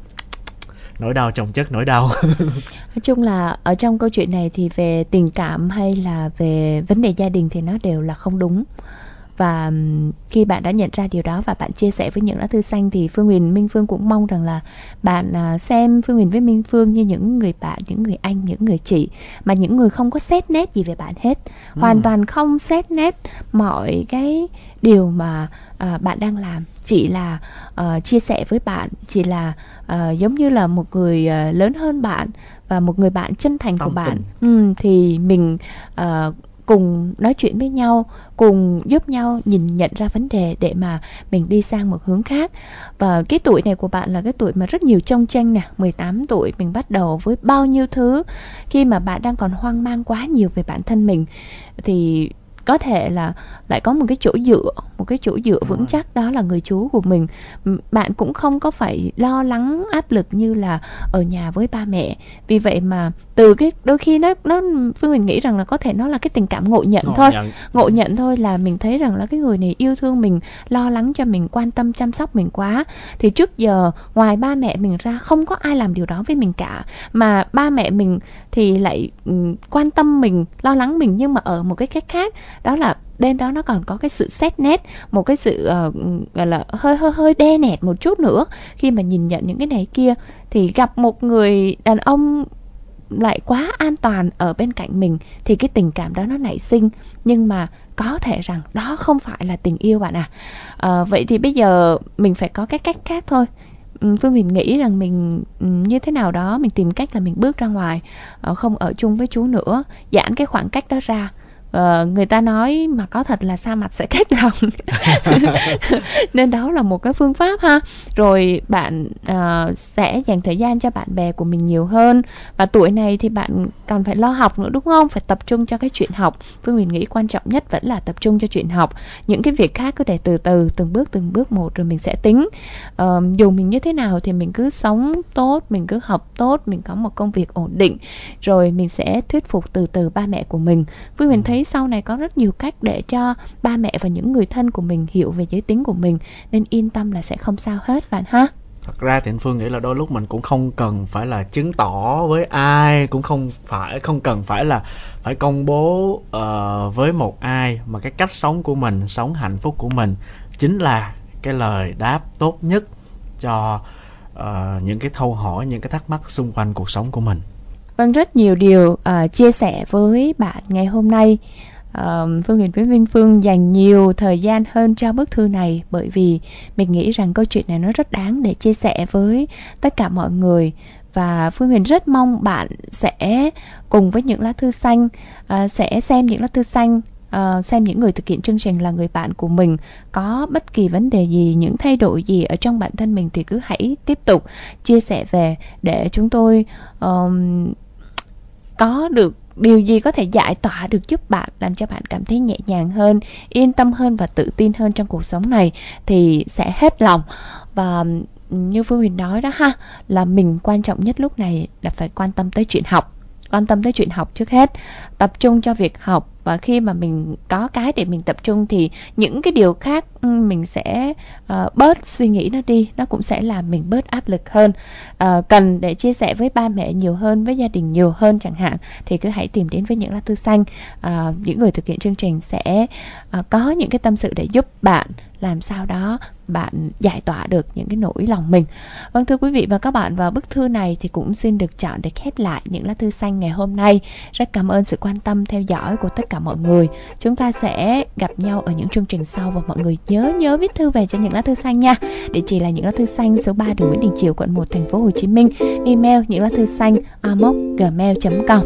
nỗi đau chồng chất nỗi đau. Nói chung là ở trong câu chuyện này thì về tình cảm hay là về vấn đề gia đình thì nó đều là không đúng và khi bạn đã nhận ra điều đó và bạn chia sẻ với những lá thư xanh thì Phương Huyền Minh Phương cũng mong rằng là bạn à, xem Phương Huyền với Minh Phương như những người bạn, những người anh, những người chị mà những người không có xét nét gì về bạn hết, hoàn toàn không xét nét mọi cái điều mà à, bạn đang làm. Chỉ là ờ, chia sẻ với bạn, chỉ là ờ, giống như là một người ờ, lớn hơn bạn và một người bạn chân thành của Tâm bạn. tình. ừ, thì mình ờ, cùng nói chuyện với nhau, cùng giúp nhau nhìn nhận ra vấn đề để mà mình đi sang một hướng khác. Và cái tuổi này của bạn là cái tuổi mà rất nhiều trông tranh nè. 18 tuổi mình bắt đầu với bao nhiêu thứ. Khi mà bạn đang còn hoang mang quá nhiều về bản thân mình, thì có thể là lại có một cái chỗ dựa một cái chỗ dựa vững chắc đó là người chú của mình. Bạn cũng không có phải lo lắng áp lực như là ở nhà với ba mẹ. Vì vậy mà từ cái đôi khi nó nó phương mình nghĩ rằng là có thể nó là cái tình cảm ngộ nhận Ngộ thôi. nhận. ngộ nhận thôi là mình thấy rằng là cái người này yêu thương mình lo lắng cho mình quan tâm chăm sóc mình quá. Thì trước giờ ngoài ba mẹ mình ra không có ai làm điều đó với mình cả. Mà ba mẹ mình thì lại ừm, quan tâm mình lo lắng mình nhưng mà ở một cái cách khác đó là bên đó nó còn có cái sự xét nét một cái sự uh, gọi là hơi hơi hơi đe nẹt một chút nữa. Khi mà nhìn nhận những cái này kia thì gặp một người đàn ông lại quá an toàn ở bên cạnh mình thì cái tình cảm đó nó nảy sinh. Nhưng mà có thể rằng đó không phải là tình yêu bạn à. Ờ, vậy thì bây giờ mình phải có cái cách khác thôi. Ừ, Phương mình nghĩ rằng mình ừ, như thế nào đó mình tìm cách là mình bước ra ngoài ờ, không ở chung với chú nữa giãn cái khoảng cách đó ra uh, người ta nói mà có thật là xa mặt sẽ cách lòng nên đó là một cái phương pháp ha. Rồi bạn uh, sẽ dành thời gian cho bạn bè của mình nhiều hơn. Và tuổi này thì bạn còn phải lo học nữa đúng không? Phải tập trung cho cái chuyện học. Phương huyền nghĩ quan trọng nhất vẫn là tập trung cho chuyện học. Những cái việc khác cứ để từ từ từng bước từng bước một rồi mình sẽ tính. Uh, dù mình như thế nào thì mình cứ sống tốt mình cứ học tốt mình có một công việc ổn định. Rồi mình sẽ thuyết phục từ từ ba mẹ của mình. Phương huyền thấy sau này có rất nhiều cách để cho ba mẹ và những người thân của mình hiểu về giới tính của mình nên yên tâm là sẽ không sao hết bạn ha. Thật ra thì anh phương nghĩ là đôi lúc mình cũng không cần phải là chứng tỏ với ai cũng không phải không cần phải là phải công bố uh, với một ai mà cái cách sống của mình sống hạnh phúc của mình chính là cái lời đáp tốt nhất cho uh, những cái câu hỏi những cái thắc mắc xung quanh cuộc sống của mình vâng rất nhiều điều uh, chia sẻ với bạn ngày hôm nay. Uh, Phương Huyền với Vinh Phương dành nhiều thời gian hơn cho bức thư này bởi vì mình nghĩ rằng câu chuyện này nó rất đáng để chia sẻ với tất cả mọi người. Và Phương Huyền rất mong bạn sẽ cùng với những lá thư xanh uh, sẽ xem những lá thư xanh uh, xem những người thực hiện chương trình là người bạn của mình có bất kỳ vấn đề gì những thay đổi gì ở trong bản thân mình thì cứ hãy tiếp tục chia sẻ về để chúng tôi um, có được, điều gì có thể giải tỏa được giúp bạn, làm cho bạn cảm thấy nhẹ nhàng hơn, yên tâm hơn và tự tin hơn trong cuộc sống này thì sẽ hết lòng. Và như phương huyền nói đó ha, là mình quan trọng nhất lúc này là phải quan tâm tới chuyện học quan tâm tới chuyện học trước hết tập trung cho việc học. Và khi mà mình có cái để mình tập trung thì những cái điều khác mình sẽ uh, bớt suy nghĩ nó đi. Nó cũng sẽ làm mình bớt áp lực hơn. Uh, cần để chia sẻ với ba mẹ nhiều hơn với gia đình nhiều hơn chẳng hạn thì cứ hãy tìm đến với những lá thư xanh. Uh, những người thực hiện chương trình sẽ uh, có những cái tâm sự để giúp bạn làm sao đó bạn giải tỏa được những cái nỗi lòng mình. Vâng thưa quý vị và các bạn, vào bức thư này thì cũng xin được chọn để khép lại những lá thư xanh ngày hôm nay. Rất cảm ơn sự quan tâm theo dõi của tất cả mọi người. Chúng ta sẽ gặp nhau ở những chương trình sau và mọi người nhớ nhớ viết thư về cho những lá thư xanh nha. Địa chỉ là những lá thư xanh số 3 đường Nguyễn Đình Chiểu, quận 1 thành phố Hồ Chí Minh. Email những lá thư xanh amok@gmail.com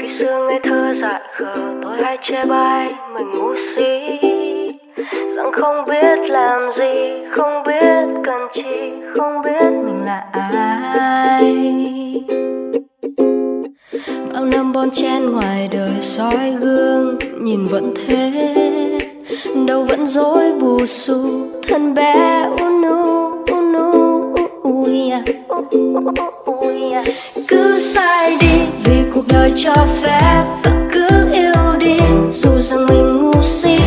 khi xưa ngây thơ dại khờ, tôi hay chê bai, mình ngu si rằng không biết làm gì, không biết cần chi, không biết mình là ai. Bao năm bon chen ngoài đời soi gương, nhìn vẫn thế. Đâu vẫn dối bù xù, thân bé unu unu ui uia. cứ sai đi vì cuộc đời cho phép, và cứ yêu đi, dù rằng mình ngu si.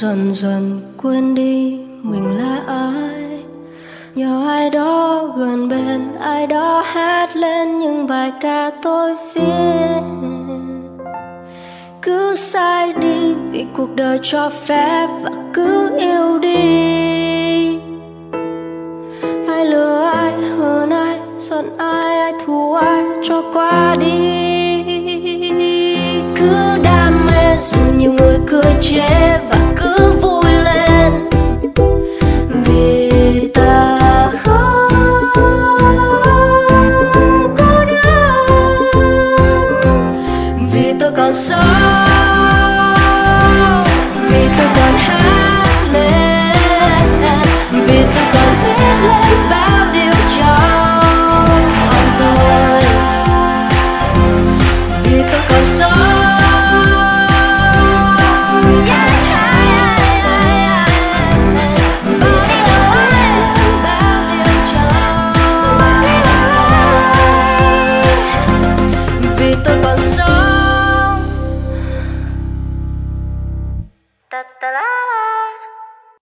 Dần dần quên đi mình là ai. Nhờ ai đó gần bên, ai đó hát lên những bài ca tôi viết. Cứ sai đi vì cuộc đời cho phép